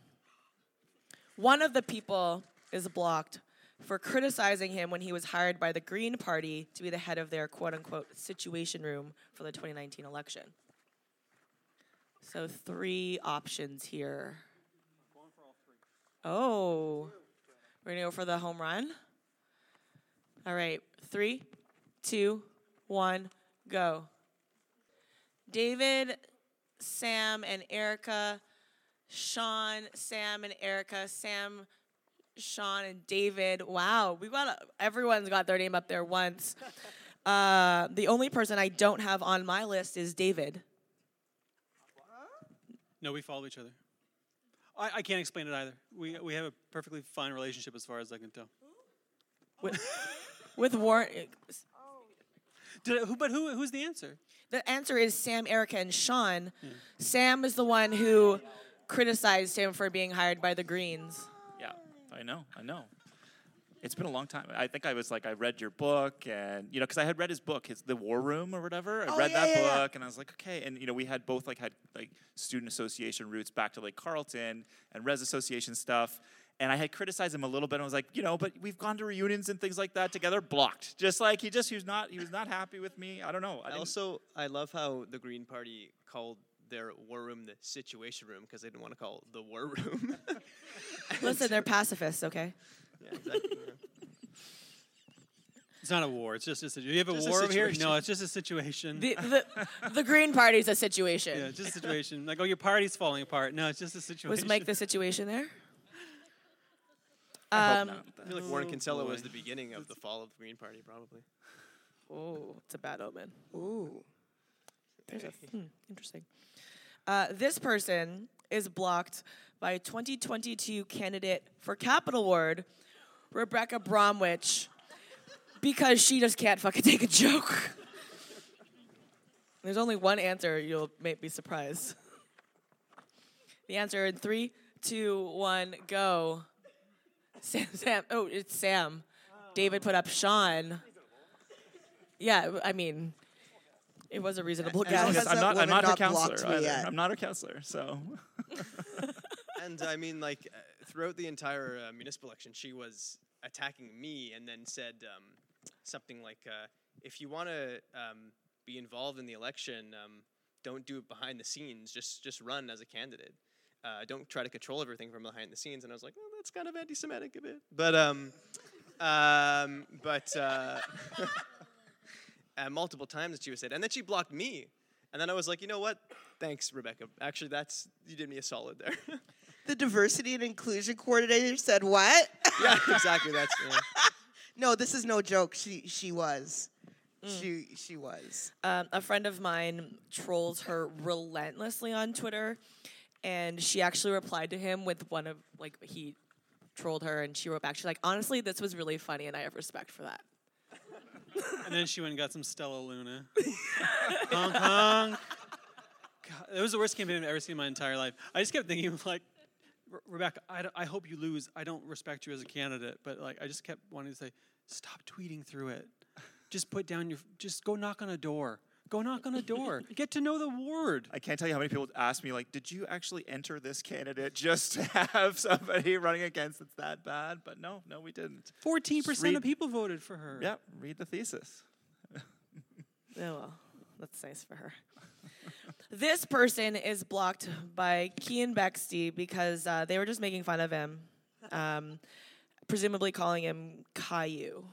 One of the people is blocked for criticizing him when he was hired by the Green Party to be the head of their quote unquote situation room for the 2019 election. So, three options here. Oh, we're gonna go for the home run? All right, three, two, one, go. David, Sam, and Erica. Shawn, Sam, and Erica. Sam, Shawn, and David. Wow, we got a, everyone's got their name up there once. Uh, the only person I don't have on my list is David. No, we follow each other. I, I can't explain it either. We, we have a perfectly fine relationship as far as I can tell. With, with Warren, Did I, who, but who, who's the answer? the answer is Sam, Erica, and Shawn. Sam is the one who criticized him for being hired by the Greens. Yeah, I know, I know. It's been a long time. I think I was like, I read your book, and you know, because I had read his book, his The War Room or whatever. I Oh, read yeah, that yeah, yeah. book, and I was like, okay. And you know, we had both like had like student association roots back to like Carleton and res association stuff. And I had criticized him a little bit. and I was like, you know, but we've gone to reunions and things like that together. Blocked, just like he just he was not he was not happy with me. I don't know. I also, I love how the Green Party called their war room the Situation Room because they didn't want to call it the War Room. Listen, they're pacifists, okay? yeah, exactly. It's not a war. It's just a situation. You have a Just a war over here? situation. No, it's just a situation. The, the, the Green Party's a situation. yeah, it's just a situation. Like, oh, your party's falling apart. No, it's just a situation. Was Mike the situation there? I hope Um, not. I feel like Warren Oh, Kinsella was boy. the beginning of the fall of the Green Party, probably. Oh, it's a bad omen. Ooh. There's a, hmm, interesting. Uh, this person is blocked by 2022 candidate for Capital Ward, Rebecca Bromwich, because she just can't fucking take a joke. There's only one answer. You'll be surprised. The answer in three, two, one, go. Sam, Sam. Oh, it's Sam. David put up Shawn. Yeah, I mean, it was a reasonable As guess. as I'm not. I'm woman not her counselor. either. yet. I'm not her counselor. So And I mean, like uh, throughout the entire uh, municipal election, she was attacking me, and then said um, something like, uh, "If you want to um, be involved in the election, um, don't do it behind the scenes. Just just run as a candidate. Uh, don't try to control everything from behind the scenes." And I was like, "Well, that's kind of anti-Semitic a bit." But um, um, but uh, uh, multiple times that she was said, and then she blocked me. And then I was like, you know what? Thanks, Rebecca. Actually, that's you did me a solid there. The diversity and inclusion coordinator said what? yeah, exactly. That's yeah. no, this is no joke. She she was. She she was. um, a friend of mine trolls her relentlessly on Twitter, and she actually replied to him with one of like he trolled her, and she wrote back. She's like, "Honestly, this was really funny, and I have respect for that." And then she went and got some Stella Luna. honk. God, it was the worst campaign I've ever seen in my entire life. I just kept thinking, like, Rebecca, I, I hope you lose. I don't respect you as a candidate, but like, I just kept wanting to say, stop tweeting through it. Just put down your, just go knock on a door. Go knock on a door. Get to know the ward. I can't tell you how many people ask me, like, did you actually enter this candidate just to have somebody running against it's that bad? But no, no, we didn't. Fourteen percent of people voted for her. Yep, read the thesis. Oh well, that's nice for her. this person is blocked by Keean Bexte because uh, they were just making fun of him, um, presumably calling him Caillou.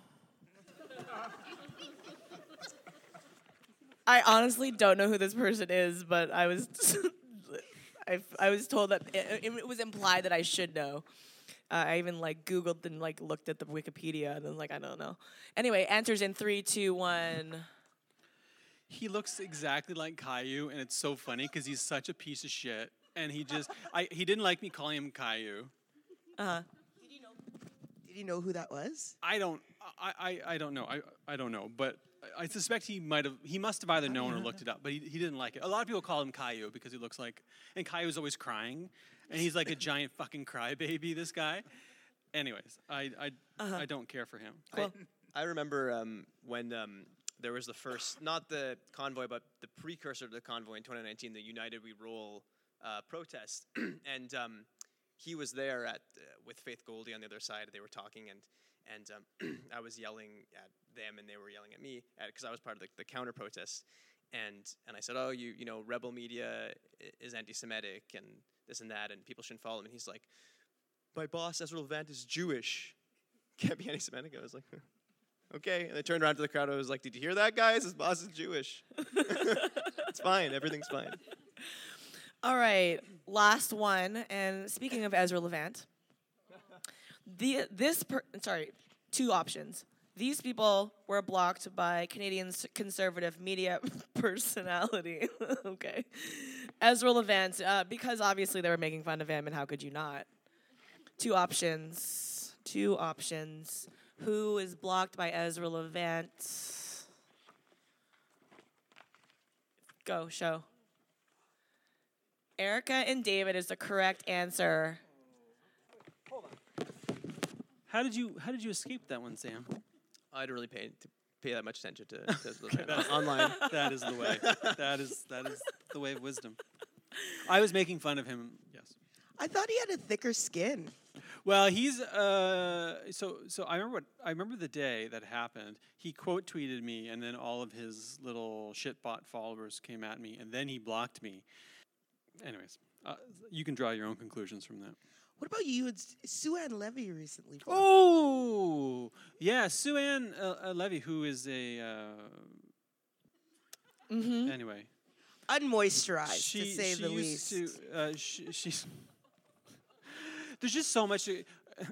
I honestly don't know who this person is, but I was I, I was told that it, it was implied that I should know. Uh, I even like Googled and like looked at the Wikipedia and then like I don't know. Anyway, answers in three, two, one. He looks exactly like Caillou, and it's so funny because he's such a piece of shit. And he just, I, he didn't like me calling him Caillou. Uh huh. Did you know who that was? I don't. I, I, I don't know. I, I don't know. But I I suspect he might have. He must have either known or looked it up. But he, he didn't like it. A lot of people call him Caillou because he looks like. And Caillou's always crying, and he's like a giant fucking crybaby. This guy. Anyways, I I, I don't care for him. I, I remember um, when um, there was the first, not the convoy, but the precursor to the convoy in 2019, the United We Roll uh, protest, and um, he was there at uh, with Faith Goldy on the other side. They were talking, and and um, I was yelling at them, and they were yelling at me because I was part of the, the counter protest. And and I said, oh, you you know, rebel media is anti-Semitic and this and that, and people shouldn't follow them. And he's like, my boss Ezra Levant is Jewish. Can't be anti-Semitic. I was like, okay. And I turned around to the crowd. I was like, did you hear that, guys? His boss is Jewish. it's fine. Everything's fine. All right, last one. And speaking of Ezra Levant, the this per, sorry, two options. These people were blocked by Canadian conservative media personality. okay, Ezra Levant, uh, because obviously they were making fun of him, and how could you not? Two options. Two options. Who is blocked by Ezra Levant? Go show. Erica and David is the correct answer. How did you How did you escape that one, Sam? I didn't really pay to pay that much attention to, to Ezra Levant online. that is the way. That is that is the way of wisdom. I was making fun of him. Yes. I thought he had a thicker skin. Well, he's uh, so so. I remember what I remember the day that happened. He quote tweeted me, and then all of his little shitbot followers came at me, and then he blocked me. Anyways, uh, you can draw your own conclusions from that. What about you and Sue Ann Levy recently? Oh, yeah, Sue Ann uh, uh, Levy, who is a uh, Mm-hmm. anyway. Unmoisturized, she, to say the least. To, uh, she, she's there's just so much. uh,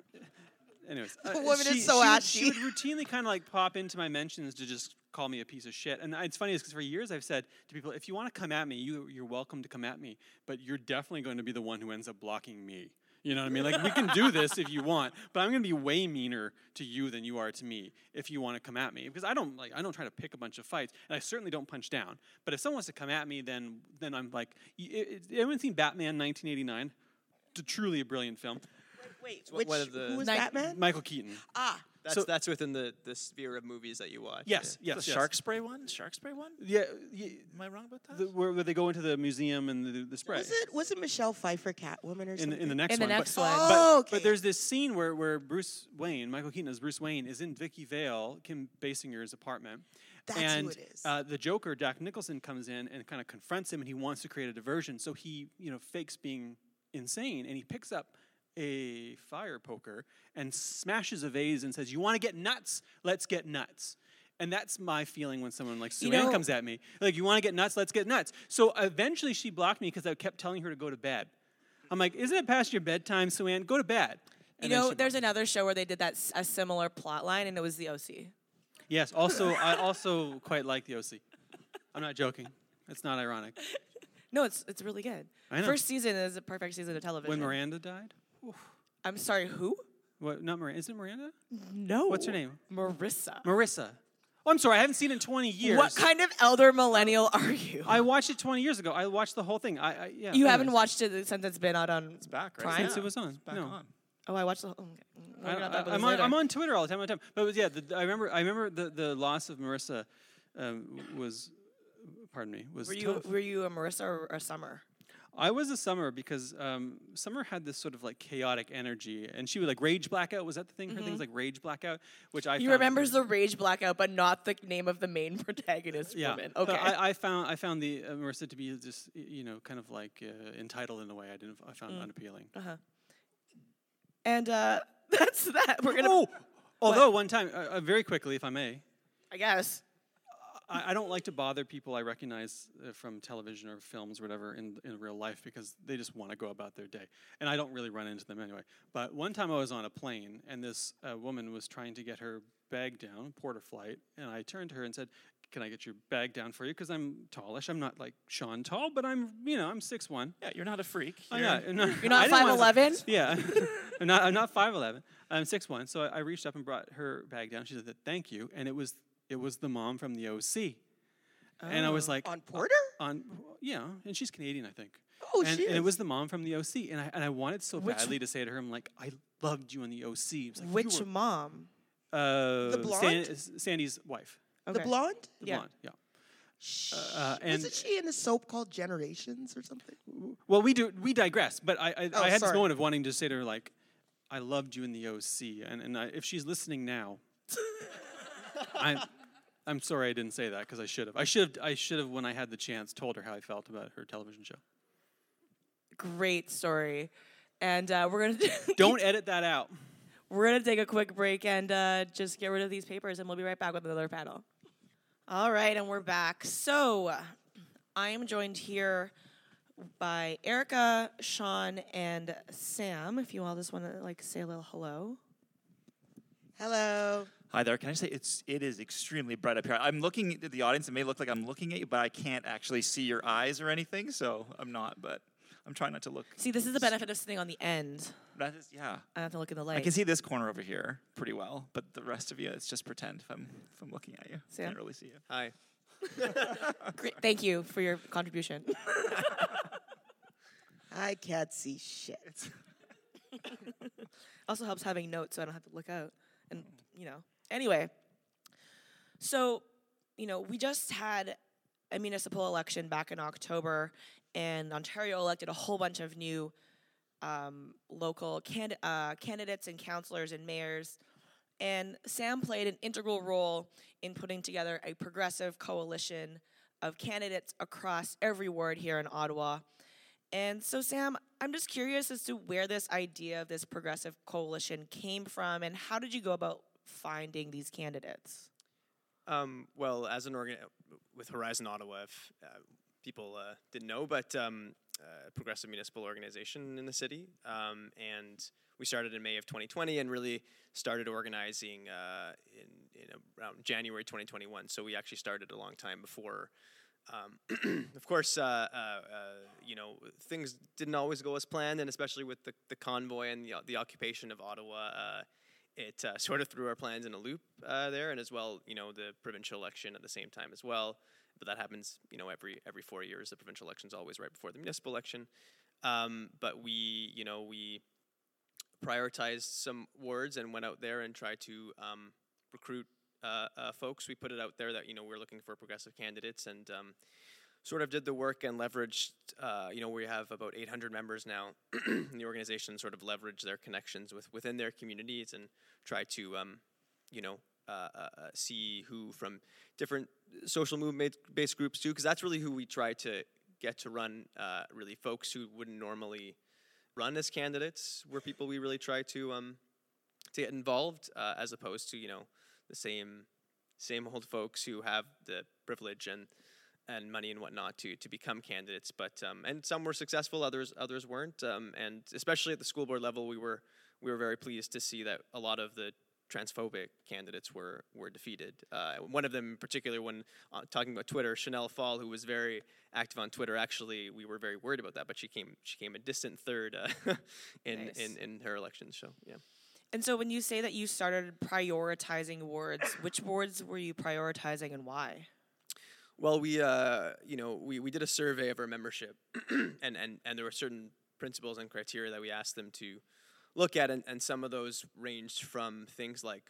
Anyways, uh, The woman is she, so she would- ashy. She would routinely kind of like pop into my mentions to just call me a piece of shit. And it's funny because for years I've said to people, if you want to come at me, you you're welcome to come at me, but you're definitely going to be the one who ends up blocking me. You know what I mean? Like we can do this if you want, but I'm going to be way meaner to you than you are to me if you want to come at me because I don't like I don't try to pick a bunch of fights and I certainly don't punch down. But if someone wants to come at me, then then I'm like, y- it, it, anyone seen Batman 1989? T- truly a brilliant film. Wait, one- which, one of the- who was Batman? Michael Keaton. Ah, That's So- that's within the, the sphere of movies that you watch. Yes, The yes, yes. shark spray one? Shark spray one? Yeah, y- Am I wrong about that? the, where, where they go into the museum and the, the spray. was it was it Michelle Pfeiffer Catwoman or in something? the, in the next In the one. but- next one. But, Oh, but okay. there's this scene where, where Bruce Wayne, Michael Keaton as Bruce Wayne, is in Vicki Vale, Kim Basinger's apartment. That's who and it is. Uh, the Joker, Jack Nicholson, comes in and kind of confronts him, and he wants to create a diversion. So he, you know, fakes being insane, and he picks up a fire poker and smashes a vase and says, "You want to get nuts? Let's get nuts." And that's my feeling when someone like Sue You know- comes at me. Like, you want to get nuts? Let's get nuts. So eventually she blocked me because I kept telling her to go to bed. I'm like, isn't it past your bedtime, Sue Ann? Go to bed. You And then know, there's another show where they did that a similar plot line, and it was the OC. Yes. Also, I also quite like the OC. I'm not joking. It's not ironic. No, it's it's really good. I know. First season is a perfect season of television. When Miranda died. I'm sorry, who? What? Not Miranda. Is it Miranda? No. What's her name? Marissa. Marissa. Oh, I'm sorry. I haven't seen it in 20 years. What kind of elder millennial are you? I watched it 20 years ago. I watched the whole thing. I, I yeah. you haven't anyways. watched it since it's been out on. It's back, right? Prime? Since it was on. Back no. on. Oh, I watched the. whole- Okay. I'm, I'm, on. I'm on Twitter all the time. All the time. But was, yeah, the, I remember. I remember the, the loss of Marissa um, was, pardon me, was Were you tough. were you a Marissa or a Summer? I was a Summer because um, Summer had this sort of like chaotic energy, and she would like rage blackout. Was that the thing? Her thing was like rage blackout, which I He remembers the rage blackout, but not the name of the main protagonist yeah. woman. Okay. I, I found I found the uh, Marissa to be just you know kind of like uh, entitled in a way I didn't I found unappealing. Uh-huh. and uh, that's that. We're gonna. Oh, although one time, uh, uh, very quickly, if I may, I guess. I, I don't like to bother people I recognize uh, from television or films or whatever in, in real life because they just want to go about their day. And I don't really run into them anyway. But one time I was on a plane and this uh, woman was trying to get her bag down, porter flight, and I turned to her and said, can I get your bag down for you? Because I'm tallish. I'm not like Shawn tall, but I'm, you know, I'm six one. Yeah, you're not a freak. I'm You're- not, I'm not, You're not I didn't wanna- 5'11"? Yeah, I'm not. I'm not five eleven. I'm six one, so I, I reached up and brought her bag down. She said, "Thank you," and it was it was the mom from the OC, and I was Oh. like, On Porter? on yeah, and she's Canadian, I think. Oh, and, she and it is. was the mom from the OC, and I and I wanted so Which- badly to say to her, I'm like, I loved you in the OC. Was like, Which were- mom? uh, The blonde? San- Sandy's wife, Okay. The blonde? the Yeah. blonde, yeah. Shh. uh, and- Wasn't she in a soap called Generations or something? Well, we do we digress, but I I, Oh, I had this sorry. moment of wanting to say to her like, I loved you in the OC, and and I, if she's listening now, I'm I'm sorry I didn't say that because I should have. I should have I should have when I had the chance told her how I felt about her television show. Great story. And uh, we're gonna Don't edit that out. we're gonna take a quick break and uh, just get rid of these papers, and we'll be right back with another panel. All right, and we're back. So I am joined here by Erica, Shawn, and Sam. If you all just want to like say a little hello. Hello. Hi there. Can I say it's it is extremely bright up here. I'm looking at the audience. It may look like I'm looking at you, but I can't actually see your eyes or anything, so I'm not. But I'm trying not to look. See, this is the benefit of sitting on the end. That is, yeah. I have to look in the light. I can see this corner over here pretty well, but the rest of you, it's just pretend if I'm if I'm looking at you. Sam? Can't really see you. Hi. Great. Thank you for your contribution. I can't see shit. also helps having notes so I don't have to look out. And, you know, anyway. So, you know, we just had a municipal election back in October, and Ontario elected a whole bunch of new um, local uh, candidates and councillors and mayors. And Sam played an integral role in putting together a progressive coalition of candidates across every ward here in Ottawa. And so, Sam, I'm just curious as to where this idea of this progressive coalition came from, and how did you go about finding these candidates? Um, well, as an organ with Horizon Ottawa, if uh, people uh, didn't know, but um, uh, progressive municipal organization in the city, um, and we started in May of 2020 and really started organizing uh, in, in around January 2021. So we actually started a long time before. Um, of course, uh, uh, uh, you know things didn't always go as planned, and especially with the, the convoy and the, the occupation of Ottawa, uh, it uh, sort of threw our plans in a loop uh, there, and as well, you know, the provincial election at the same time as well. But that happens, you know, every every four years. The provincial election is always right before the municipal election. Um, but we, you know, we prioritized some wards and went out there and tried to um, recruit uh, uh, folks. We put it out there that you know we're looking for progressive candidates and. Um, Sort of did the work and leveraged, uh, you know, we have about 800 members now in the organization. Sort of leverage their connections with within their communities and try to, um, you know, uh, uh, uh, see who from different social movement based groups too, because that's really who we try to get to run. Uh, really, folks who wouldn't normally run as candidates were people we really try to um, to get involved, uh, as opposed to you know the same same old folks who have the privilege and and money and whatnot to to become candidates. But um, and some were successful, others others weren't. Um, and especially at the school board level, we were we were very pleased to see that a lot of the transphobic candidates were were defeated. Uh, one of them in particular, when uh, talking about Twitter, Chanel Pfahl, who was very active on Twitter, actually we were very worried about that, but she came she came a distant third uh, in, Nice. in in her election. So yeah. And so, when you say that you started prioritizing wards, which wards were you prioritizing and why? Well, we uh, you know we, we did a survey of our membership, and, and and there were certain principles and criteria that we asked them to look at, and, and some of those ranged from things like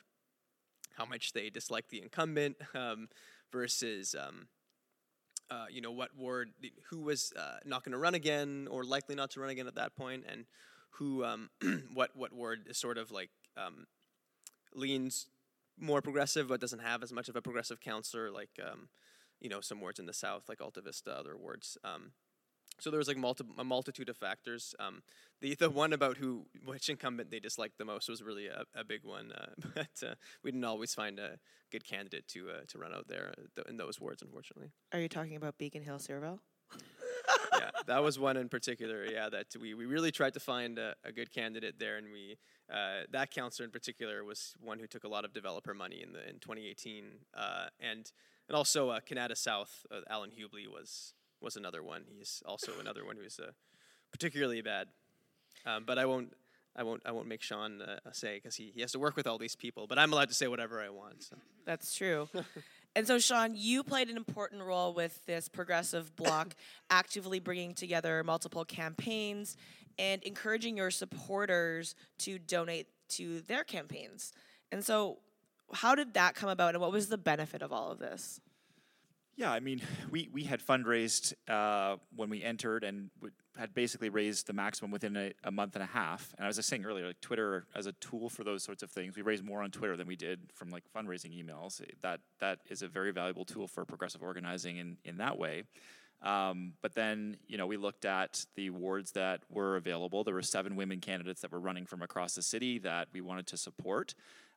how much they dislike the incumbent um, versus um, uh, you know what ward who was uh, not going to run again or likely not to run again at that point, and who um, what what ward is sort of like um, leans more progressive but doesn't have as much of a progressive counselor like um, you know some wards in the south like Alta Vista, other wards. Um, so there was like multi- a multitude of factors. Um, the the one about who which incumbent they disliked the most was really a, a big one, uh, but uh, we didn't always find a good candidate to uh, to run out there uh, in those wards, unfortunately. Are you talking about Beacon Hill, Cyrville? yeah, that was one in particular. Yeah, that we, we really tried to find a, a good candidate there, and we uh, that counselor in particular was one who took a lot of developer money in the in 2018, uh, and and also uh, Kanata South, uh, Allan Hubley was was another one. He's also another one who's uh, particularly bad. Um, but I won't I won't I won't make Shawn uh, say because he, he has to work with all these people. But I'm allowed to say whatever I want. So. That's true. and so, Shawn, you played an important role with this progressive bloc, actively bringing together multiple campaigns and encouraging your supporters to donate to their campaigns. And so, how did that come about, and what was the benefit of all of this? Yeah, I mean, we, we had fundraised uh, when we entered and had basically raised the maximum within a, a, month and a half. And I was just saying earlier, like Twitter as a tool for those sorts of things, we raised more on Twitter than we did from like fundraising emails. That that is a very valuable tool for progressive organizing in in that way. Um, but then, you know, we looked at the wards that were available. There were seven women candidates that were running from across the city that we wanted to support.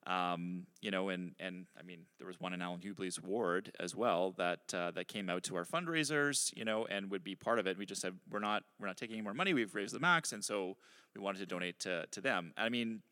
Um, you know, and and I mean, there was one in Allan Hubley's ward as well that uh, that came out to our fundraisers, you know, and would be part of it. We just said we're not we're not taking any more money. We've raised the max, and so we wanted to donate to to them. I mean,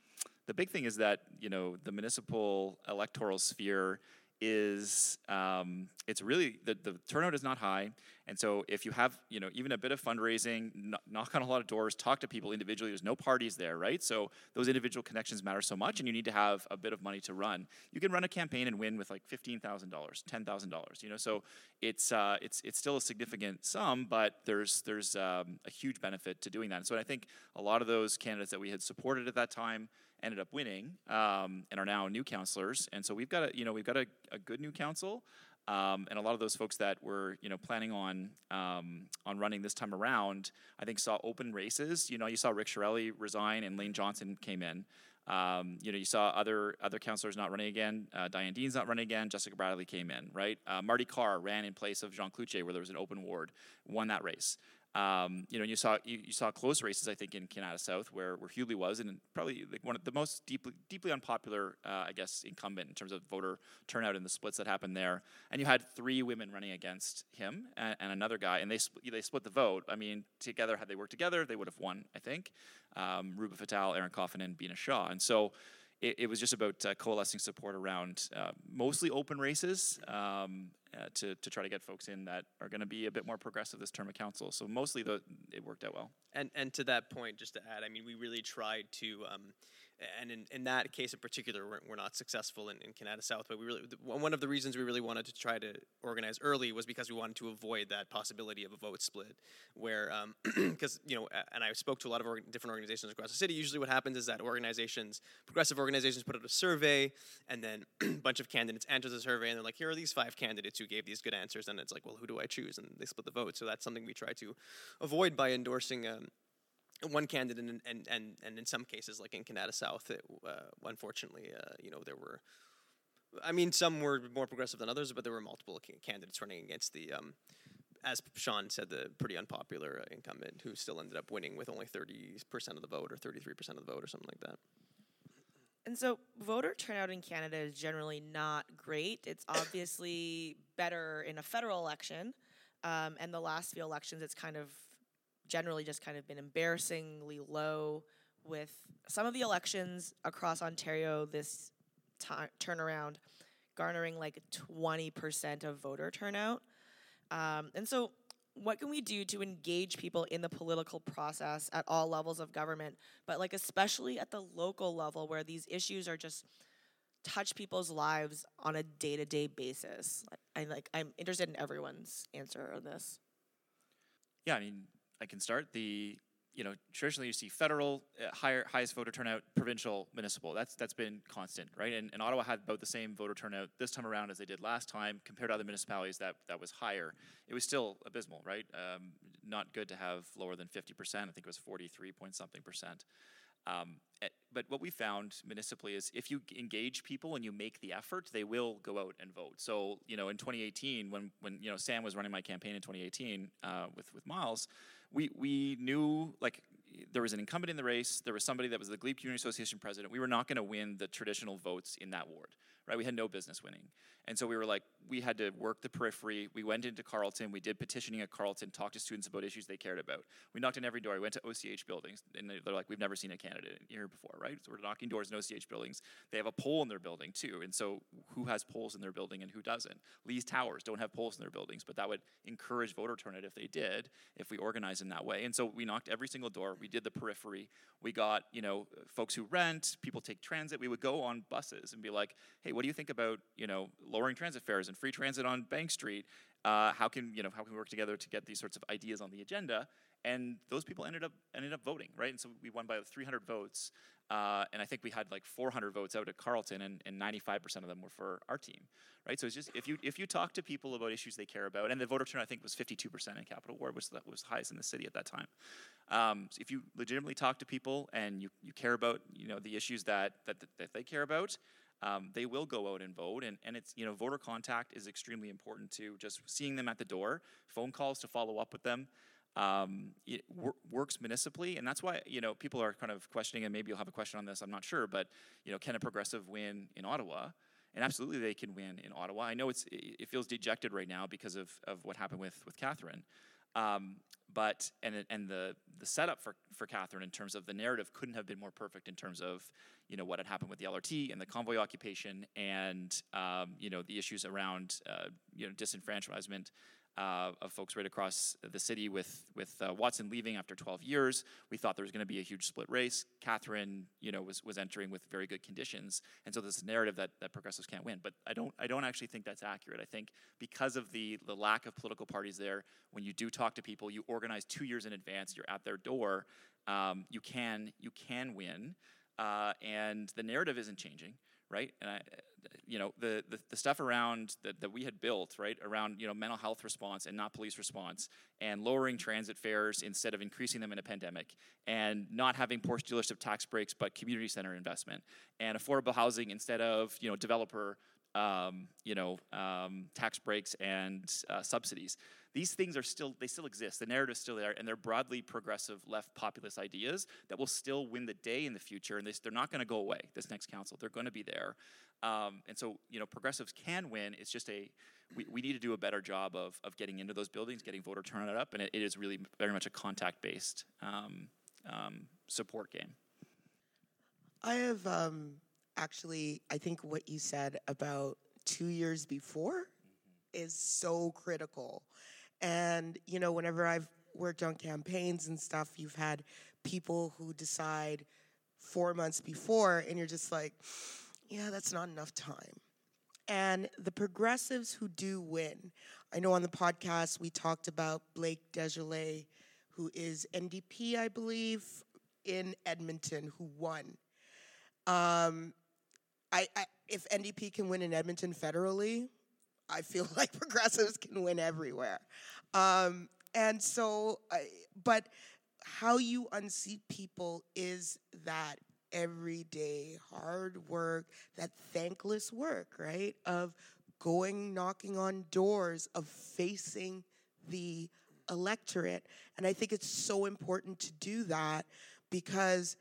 the big thing is that you know the municipal electoral sphere is um, it's really the, the turnout is not high. And so if you have you know even a bit of fundraising knock on a lot of doors talk to people individually there's no parties there right? So those individual connections matter so much and you need to have a bit of money to run. You can run a campaign and win with like $15000 $10000 you know? So it's uh, it's it's still a significant sum but there's there's um, a huge benefit to doing that. And so i think a lot of those candidates that we had supported at that time ended up winning um, and are now new councilors. And so we've got a you know we've got a, a good new council. Um, and a lot of those folks that were, you know, planning on um, on running this time around, I think saw open races. You know, you saw Rick Chiarelli resign and Laine Johnson came in. Um, you know, you saw other other councilors not running again. Uh, Diane Deans not running again. Jessica Bradley came in, right? Uh, Marty Carr ran in place of Jean Cloutier, where there was an open ward, won that race. Um, you know, you saw you, you, saw close races, I think, in Kanata South, where where Hubley was, and probably like one of the most deeply deeply unpopular, uh, I guess, incumbent in terms of voter turnout in the splits that happened there. And you had three women running against him and, and another guy, and they split, they split the vote. I mean, together, had they worked together, they would have won. I think. Um, Ruba Fatale, Erin Coffin, and Bina Shah, and so it, it was just about uh, coalescing support around uh, mostly open races um, uh, to, to try to get folks in that are going to be a bit more progressive this term of council. So mostly the, it worked out well. And and to that point, just to add, I mean, we really tried to um, and in, in that case in particular, we're, we're not successful in, in Kanata South. But we really one of the reasons we really wanted to try to organize early was because we wanted to avoid that possibility of a vote split, where because um, you know, and I spoke to a lot of org- different organizations across the city. Usually, what happens is that organizations, progressive organizations, put out a survey, and then a bunch of candidates enter the survey, and they're like, "Here are these five candidates who gave these good answers," and it's like, "Well, who do I choose?" And they split the vote. So that's something we try to avoid by endorsing. Um, one candidate, and, and, and, and in some cases, like in Kanata South, it, uh, unfortunately, uh, you know, there were, I mean, some were more progressive than others, but there were multiple candidates running against the, um, as Shawn said, the pretty unpopular uh, incumbent who still ended up winning with only 30% of the vote or 33% of the vote or something like that. And so, voter turnout in Canada is generally not great. It's obviously better in a federal election. Um, and the last few elections, it's kind of generally just kind of been embarrassingly low with some of the elections across Ontario this t- turnaround garnering like 20% of voter turnout. Um, and so, what can we do to engage people in the political process at all levels of government, but like especially at the local level where these issues are just touch people's lives on a day-to-day basis? I like I'm interested in everyone's answer on this. Yeah, I mean, I can start. The you know traditionally you see federal uh, higher highest voter turnout, provincial, municipal. That's that's been constant, right? And, and Ottawa had about the same voter turnout this time around as they did last time. Compared to other municipalities, that that was higher. It was still abysmal, right? Um, not good to have lower than fifty percent. I think it was forty three point something percent. Um, eh, but what we found municipally is if you engage people and you make the effort, they will go out and vote. So you know, in 2018, when when you know Sam was running my campaign in 2018 uh, with with Miles, we we knew like there was an incumbent in the race. There was somebody that was the Glebe Community Association president. We were not going to win the traditional votes in that ward, right? We had no business winning. And so we were like, we had to work the periphery. We went into Carleton. We did petitioning at Carleton, talked to students about issues they cared about. We knocked on every door. We went to OCH buildings, and they're like, we've never seen a candidate here before, right? So we're knocking doors in OCH buildings. They have a poll in their building too. And so who has polls in their building and who doesn't? Lee's Towers don't have polls in their buildings, but that would encourage voter turnout if they did, if we organized in that way. And so we knocked every single door. We did the periphery. We got, you know, folks who rent, people take transit. We would go on buses and be like, hey, what do you think about, you know, lowering transit fares and free transit on Bank Street? Uh, how can you know how can we work together to get these sorts of ideas on the agenda? And those people ended up ended up voting, right? And so we won by 300 votes, uh, and I think we had like 400 votes out at Carleton, and, and 95% of them were for our team, right? So it's just if you if you talk to people about issues they care about, and the voter turnout I think was 52% in Capital Ward, which that was highest in the city at that time. Um, so if you legitimately talk to people and you, you care about you know the issues that that, that they care about, um, they will go out and vote. And, and it's, you know, voter contact is extremely important to just seeing them at the door, phone calls to follow up with them. Um, it wor- works municipally, and that's why you know people are kind of questioning, and maybe you'll have a question on this. I'm not sure, but you know, can a progressive win in Ottawa? And absolutely, they can win in Ottawa. I know it's it feels dejected right now because of, of what happened with with Catherine, um, but and and the the setup for for Catherine in terms of the narrative couldn't have been more perfect in terms of you know what had happened with the LRT and the convoy occupation and um, you know the issues around uh, you know disenfranchisement uh, of folks right across the city with with uh, Watson leaving after 12 years. We thought there was going to be a huge split race. Catherine, you know, was was entering with very good conditions, and so this narrative that, that progressives can't win. But I don't I don't actually think that's accurate. I think because of the the lack of political parties there, when you do talk to people, you organize two years in advance. You're at their door. Um, you can you can win, uh, and the narrative isn't changing right? And I, you know, the, the, the stuff around that, that we had built, right, around, you know, mental health response and not police response, and lowering transit fares instead of increasing them in a pandemic, and not having Porsche dealership tax breaks but community center investment, and affordable housing instead of, you know, developer, um, you know, um, tax breaks and uh, subsidies. These things are still, they still exist. The narrative's still there, and they're broadly progressive left populist ideas that will still win the day in the future, and they, they're not going to go away this next council. They're going to be there. Um, and so, you know, progressives can win. It's just a, we, we need to do a better job of, of getting into those buildings, getting voter turnout up, and it, it is really very much a contact based um, um, support game. I have um, actually, I think what you said about two years before is so critical. And, you know, whenever I've worked on campaigns and stuff, you've had people who decide four months before, and you're just like, yeah, that's not enough time. And the progressives who do win, I know on the podcast we talked about Blake Desjarlais, who is NDP, I believe, in Edmonton, who won. Um, I, I if NDP can win in Edmonton federally, I feel like progressives can win everywhere. Um, and so, I, but how you unseat people is that everyday hard work, that thankless work, right? Of going knocking on doors, of facing the electorate. And I think it's so important to do that because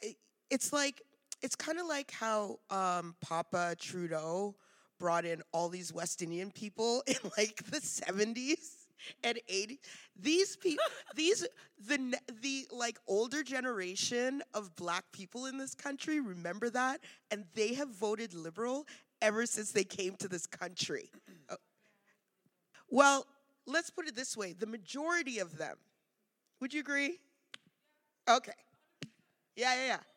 it- it's like, it's kind of like how um, Papa Trudeau brought in all these West Indian people in like the 70s and 80s. These people, these, the, the like older generation of black people in this country remember that and they have voted liberal ever since they came to this country. Uh, well, let's put it this way the majority of them, would you agree? Okay. Yeah, yeah, yeah.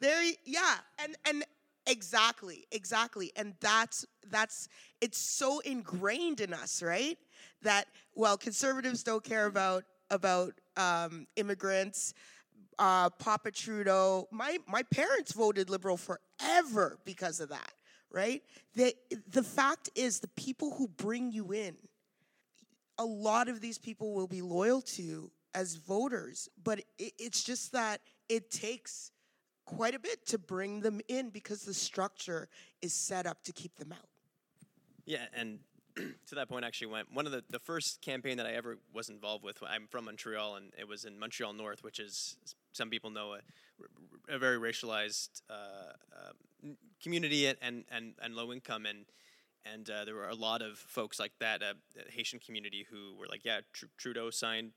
There, yeah, and and exactly, exactly, and that's that's it's so ingrained in us, right? That well, conservatives don't care about about um, immigrants. Uh, Papa Trudeau, my my parents voted liberal forever because of that, right? The the fact is, the people who bring you in, a lot of these people will be loyal to as voters, but it, it's just that it takes quite a bit to bring them in because the structure is set up to keep them out. Yeah, and to that point, actually, went one of the, the first campaign that I ever was involved with. I'm from Montreal, and it was in Montreal North, which is some people know, a, a very racialized uh, uh, community and, and, and, low income. And, and uh, there were a lot of folks like that, uh, Haitian community, who were like, yeah, Tr- Trudeau signed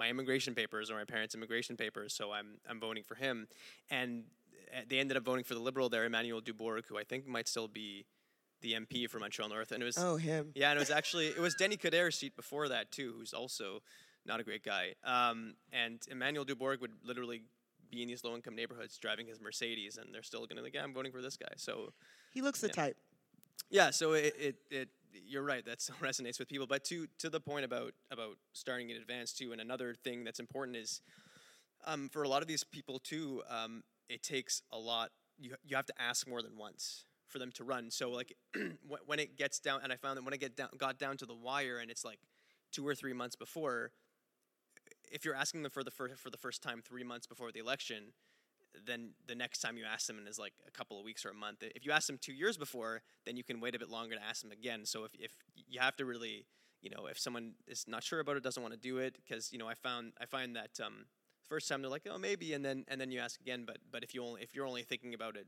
my immigration papers or my parents' immigration papers, so I'm, I'm voting for him. And uh, they ended up voting for the Liberal there, Emmanuel Dubourg, who I think might still be the MP for Montreal North. And it was Oh, him. yeah, and it was actually it was Denis Coderre's seat before that too, who's also not a great guy. Um, and Emmanuel Dubourg would literally be in these low income neighborhoods driving his Mercedes, and they're still gonna like, yeah, I'm voting for this guy. So He looks the type. yeah, so it, it, it you're right. That still resonates with people. But to to the point about about starting in advance too, and another thing that's important is um, for a lot of these people too, um, it takes a lot. You you have to ask more than once for them to run. So like when it gets down, and I found that when I get down got down to the wire, and it's like two or three months before. If you're asking them for the first for the first time three months before the election, then the next time you ask them is like a couple of weeks or a month. If you ask them two years before, then you can wait a bit longer to ask them again. So if, if you have to really, you know, if someone is not sure about it, doesn't want to do it, because you know, I found I find that um, first time they're like, oh, maybe, and then and then you ask again. But but if you only if you're only thinking about it,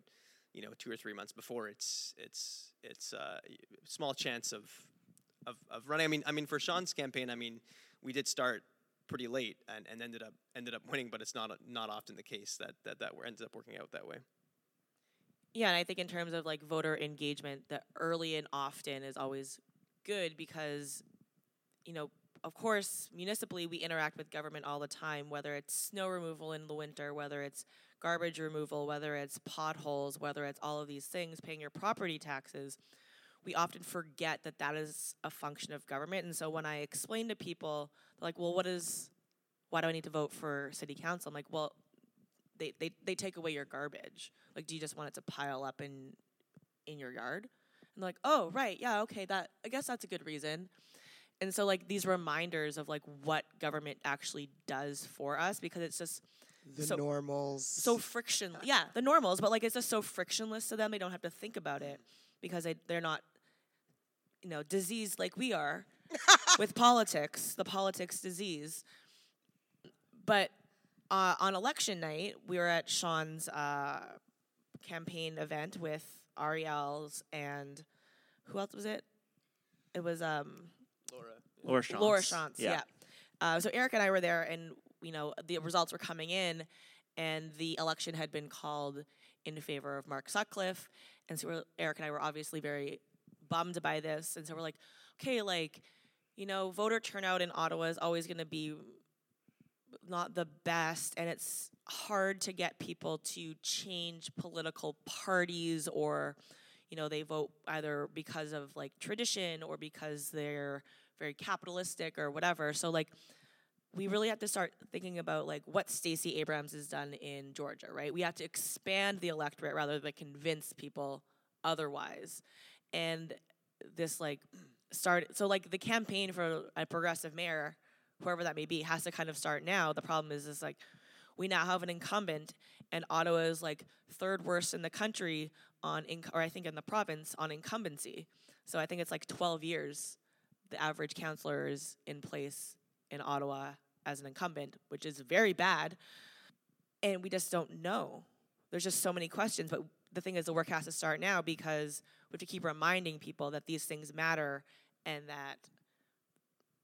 you know, two or three months before, it's it's it's uh, small chance of, of of running. I mean, I mean, for Shawn's campaign, I mean, we did start pretty late and, and ended up ended up winning, but it's not not often the case that that that ended up working out that way. Yeah, and I think in terms of like voter engagement, the early and often is always good because, you know, of course, municipally we interact with government all the time, whether it's snow removal in the winter, whether it's garbage removal, whether it's potholes, whether it's all of these things, paying your property taxes. We often forget that that is a function of government. And so when I explain to people, they're like, well, what is, why do I need to vote for city council? I'm like, well, they, they, they take away your garbage. Like, do you just want it to pile up in in your yard? And they're like, oh, right, yeah, okay, that I guess that's a good reason. And so like these reminders of like what government actually does for us because it's just The So- normals. so friction yeah, the normals, but like it's just so frictionless to them they don't have to think about it because they they're not you know, diseased like we are with politics, the politics disease. But uh, on election night, we were at Shawn's uh, campaign event with Ariel's and who else was it? It was um, Laura. Laura Shantz. Laura Shantz, yeah. Uh, so Eric and I were there, and you know the results were coming in, and the election had been called in favor of Mark Sutcliffe, and so we're, Eric and I were obviously very bummed by this, and so we're like, okay, like, you know, voter turnout in Ottawa is always going to be not the best, and it's hard to get people to change political parties or you know they vote either because of like tradition or because they're very capitalistic or whatever so like we really have to start thinking about like what Stacey Abrams has done in Georgia, right? We have to expand the electorate rather than convince people otherwise. And this like start so like the campaign for a progressive mayor, whoever that may be, has to kind of start now. The problem is is like we now have an incumbent and Ottawa is like third worst in the country on inc- or I think in the province on incumbency. So I think it's like 12 years the average counselor is in place in Ottawa as an incumbent, which is very bad. And we just don't know. There's just so many questions. But the thing is, the work has to start now because we have to keep reminding people that these things matter and that,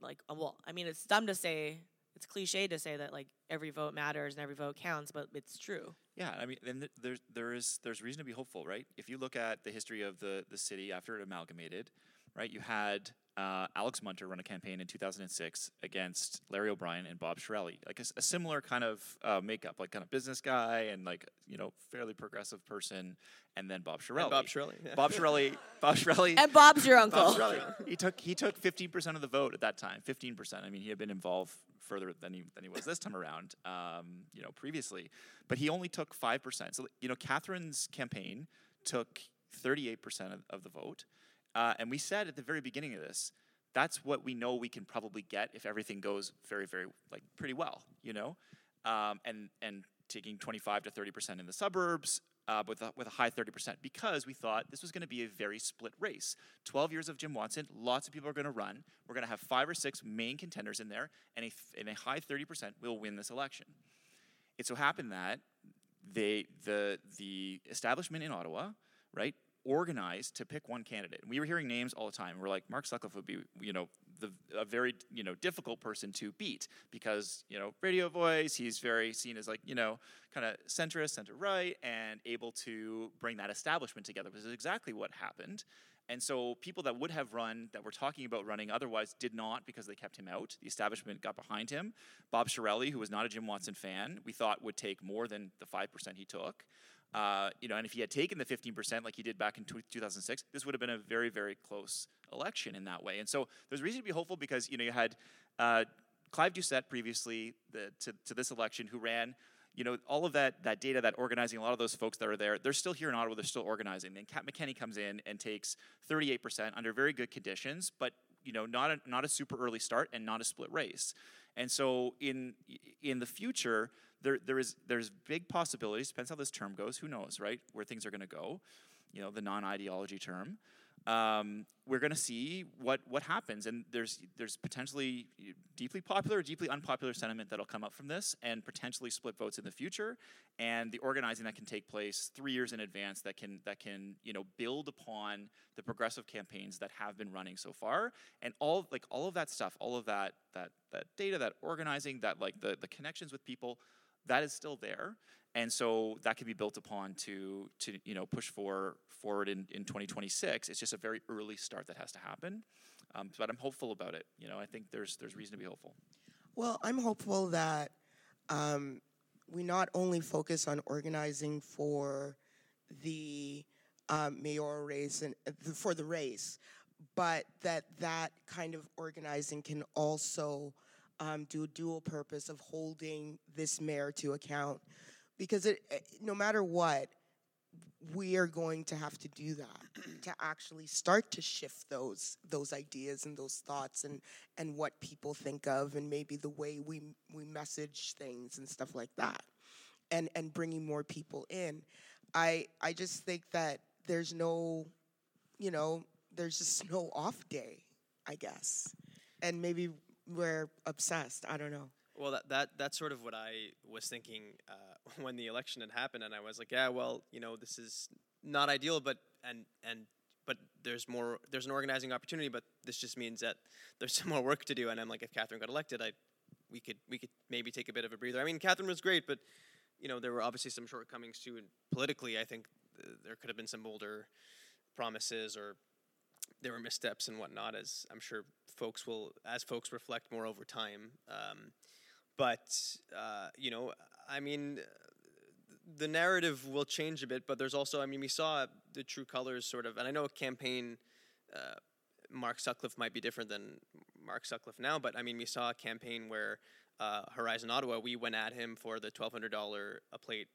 like, uh, well, I mean, it's dumb to say, it's cliche to say that, like, every vote matters and every vote counts, but it's true. Yeah, I mean, and th- there's there is there's reason to be hopeful, right? If you look at the history of the the city after it amalgamated, right? You had uh, Alex Munter run a campaign in 2006 against Larry O'Brien and Bob Chiarelli, like a, s- a similar kind of uh, makeup, like kind of business guy and like you know fairly progressive person, and then Bob Chiarelli. And Bob Chiarelli. yeah. Bob Chiarelli. Bob Chiarelli. And Bob's your uncle. Bob Chiarelli. he took he took 15% of the vote at that time. 15%. I mean, he had been involved further than he than he was this time around. Um, you know, previously, but he only took 5%. So you know, Catherine's campaign took 38% of, of the vote, uh, and we said at the very beginning of this. That's what we know we can probably get if everything goes very, very like pretty well, you know, um, and and taking 25 to 30 percent in the suburbs, uh, with a, with a high 30% because we thought this was going to be a very split race. 12 years of Jim Watson, lots of people are going to run. We're going to have five or six main contenders in there, and a, and a high 30% will win this election. it so happened that they the the establishment in Ottawa, right, organized to pick one candidate. We were hearing names all the time. We're like, Mark Sutcliffe would be, you know, the, a very, you know, difficult person to beat because, you know, radio voice, he's very seen as like, you know, kind of centrist, center right, and able to bring that establishment together, which is exactly what happened. And so people that would have run, that were talking about running otherwise, did not because they kept him out. The establishment got behind him. Bob Chiarelli, who was not a Jim Watson fan, we thought would take more than the 5% he took. Uh, you know, and if he had taken the 15% like he did back in 2006, this would have been a very, very close election in that way. And so there's reason to be hopeful because, you know, you had uh, Clive Doucet previously the, to, to this election who ran you know, all of that that data, that organizing, a lot of those folks that are there, they're still here in Ottawa. They're still organizing. Then Kat McKenney comes in and takes 38% under very good conditions, but you know, not a, not a super early start and not a split race. And so in in the future, there there is there's big possibilities. Depends how this term goes. Who knows, right? Where things are going to go. You know, the non-ideology term um, we're going to see what what happens, and there's there's potentially deeply popular deeply unpopular sentiment that'll come up from this, and potentially split votes in the future, and the organizing that can take place three years in advance that can that can you know build upon the progressive campaigns that have been running so far, and all like all of that stuff, all of that that that data, that organizing, that like the the connections with people, that is still there. And so that can be built upon to to you know push for forward in, in 2026 it's just a very early start that has to happen. Um, but i'm hopeful about it. You know i think there's there's reason to be hopeful. Well i'm hopeful that um, we not only focus on organizing for the um, mayoral race and uh, for the race but that that kind of organizing can also um, do a dual purpose of holding this mayor to account. Because it, eh, no matter what, we are going to have to do that to actually start to shift those those ideas and those thoughts and and what people think of and maybe the way we we message things and stuff like that and and bringing more people in. I i just think that there's no you know there's just no off day i guess. And maybe we're obsessed i don't know well, that, that that's sort of what I was thinking uh, when the election had happened, and I was like, yeah, well, you know, this is not ideal, but and and but there's more there's an organizing opportunity, but this just means that there's some more work to do. And I'm like, if Catherine got elected, I we could we could maybe take a bit of a breather. I mean, Catherine was great, but you know, there were obviously some shortcomings too. And politically, I think th- there could have been some bolder promises or there were missteps and whatnot, as I'm sure folks will, as folks reflect more over time. Um, but uh, you know, I mean, the narrative will change a bit. But there's also, I mean, we saw the true colors sort of, and I know a campaign. Uh, Mark Sutcliffe might be different than Mark Sutcliffe now, but I mean, we saw a campaign where uh, Horizon Ottawa, we went at him for the $1,200 a plate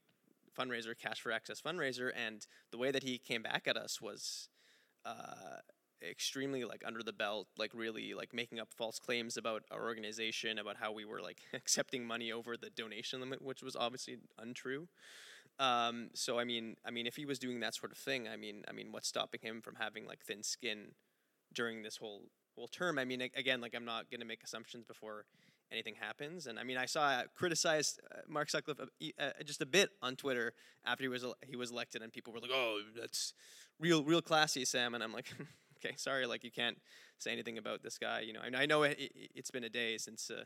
fundraiser, Cash for Access fundraiser, and the way that he came back at us was uh, extremely like under the belt, like really like making up false claims about our organization, about how we were like accepting money over the donation limit, which was obviously untrue. Um, so I mean, I mean, if he was doing that sort of thing, I mean, I mean, what's stopping him from having like thin skin during this whole whole term? I mean, again, like I'm not gonna make assumptions before anything happens. And I mean, I saw uh, criticized uh, Mark Sutcliffe uh, just a bit on Twitter after he was he was elected, and people were like, "Oh, that's real real classy, Sam." And I'm like, okay, sorry, like you can't say anything about this guy. You know, I, I know it, has been a day since uh,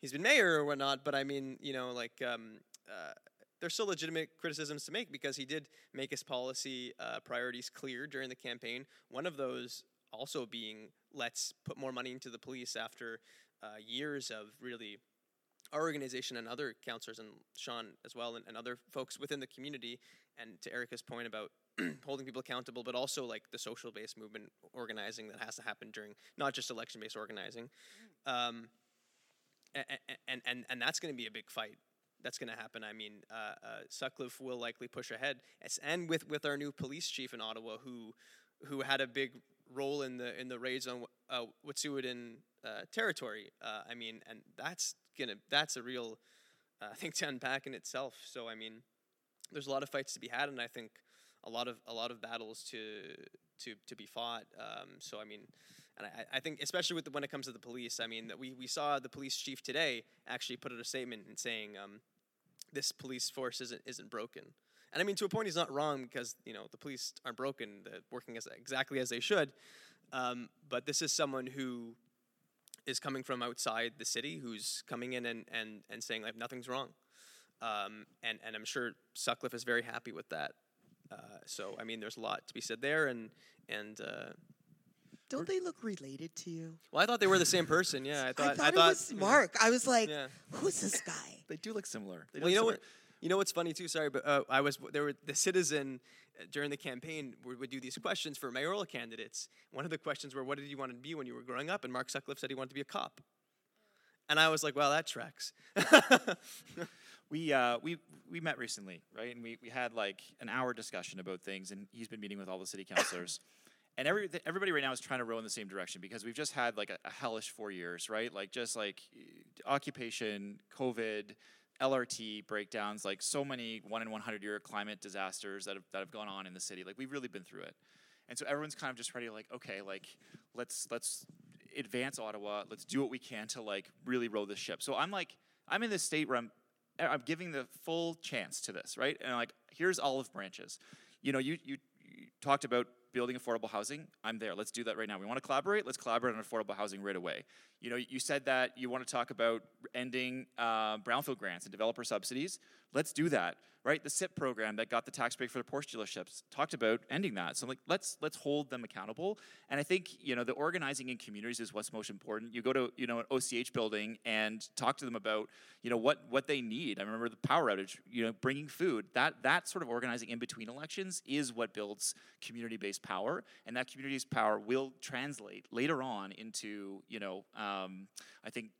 he's been mayor or whatnot, but I mean, you know, like um, uh, there's still legitimate criticisms to make because he did make his policy uh, priorities clear during the campaign. One of those also being let's put more money into the police after uh, years of really our organization and other counselors and Shawn as well and, and other folks within the community and to Erica's point about holding people accountable, but also like the social based movement organizing that has to happen during not just election based organizing. Um, and, and, and, and that's going to be a big fight. That's going to happen. I mean, uh, uh, Sutcliffe will likely push ahead, and with, with our new police chief in Ottawa, who who had a big role in the in the raids on uh, Wet'suwet'en uh, territory. Uh, I mean, and that's gonna that's a real uh, thing to unpack in itself. So I mean, there's a lot of fights to be had, and I think a lot of a lot of battles to to to be fought. Um, so I mean, and I, I think especially with the, when it comes to the police, I mean that we we saw the police chief today actually put out a statement and saying um, this police force isn't isn't broken. And I mean, to a point, he's not wrong because you know the police aren't broken; they're working as exactly as they should. Um, but this is someone who is coming from outside the city, who's coming in and and and saying like nothing's wrong. Um, and and I'm sure Sutcliffe is very happy with that. Uh, so I mean, there's a lot to be said there, and and uh, Don't they look related to you? well, I thought they were the same person. Yeah, I thought I thought, it was Mark. I was like, Yeah. who's this guy? They do look similar. They do Well, you know look what? You know what's funny too? Sorry, but uh, I was there were the citizen uh, during the campaign would, would do these questions for mayoral candidates. One of the questions were, "What did you want to be when you were growing up?" And Mark Sutcliffe said he wanted to be a cop. And I was like, "Well, that tracks." We uh, we we met recently, right? And we, we had like an hour discussion about things, and he's been meeting with all the city councilors. and every everybody right now is trying to row in the same direction because we've just had like a, a hellish four years, right? Like just like occupation, COVID, LRT breakdowns, like so many one in one hundred year climate disasters that have that have gone on in the city. Like we've really been through it, and so everyone's kind of just ready, like okay, like let's let's advance Ottawa. Let's do what we can to like really row this ship. So I'm like I'm in this state where I'm I'm giving the full chance to this, right? And like, here's olive branches. You know, you, you, you talked about building affordable housing. I'm there. Let's do that right now. We want to collaborate. Let's collaborate on affordable housing right away. You know, you said that you want to talk about ending uh, brownfield grants and developer subsidies. Let's do that, right? The CIP program that got the tax break for the Porsche dealerships talked about ending that. So like, let's let's hold them accountable. And I think you know the organizing in communities is what's most important. You go to you know an OCH building and talk to them about you know what what they need. I remember the power outage. You know, bringing food. That that sort of organizing in between elections is what builds community-based power, and that community-based power will translate later on into you know um, I think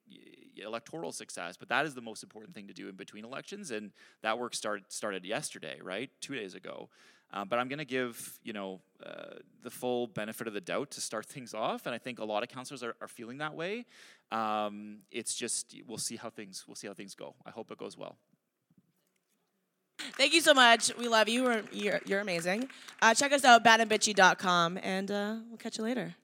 electoral success. But that is the most important thing to do in between elections, and that work started started yesterday, right? Two days ago. Um, but I'm going to give you know uh, the full benefit of the doubt to start things off, and I think a lot of counselors are, are feeling that way. Um, it's just we'll see how things we'll see how things go. I hope it goes well. Thank you so much. We love you. You're, you're amazing. Uh, check us out, badandbitchy.com, and uh, we'll catch you later.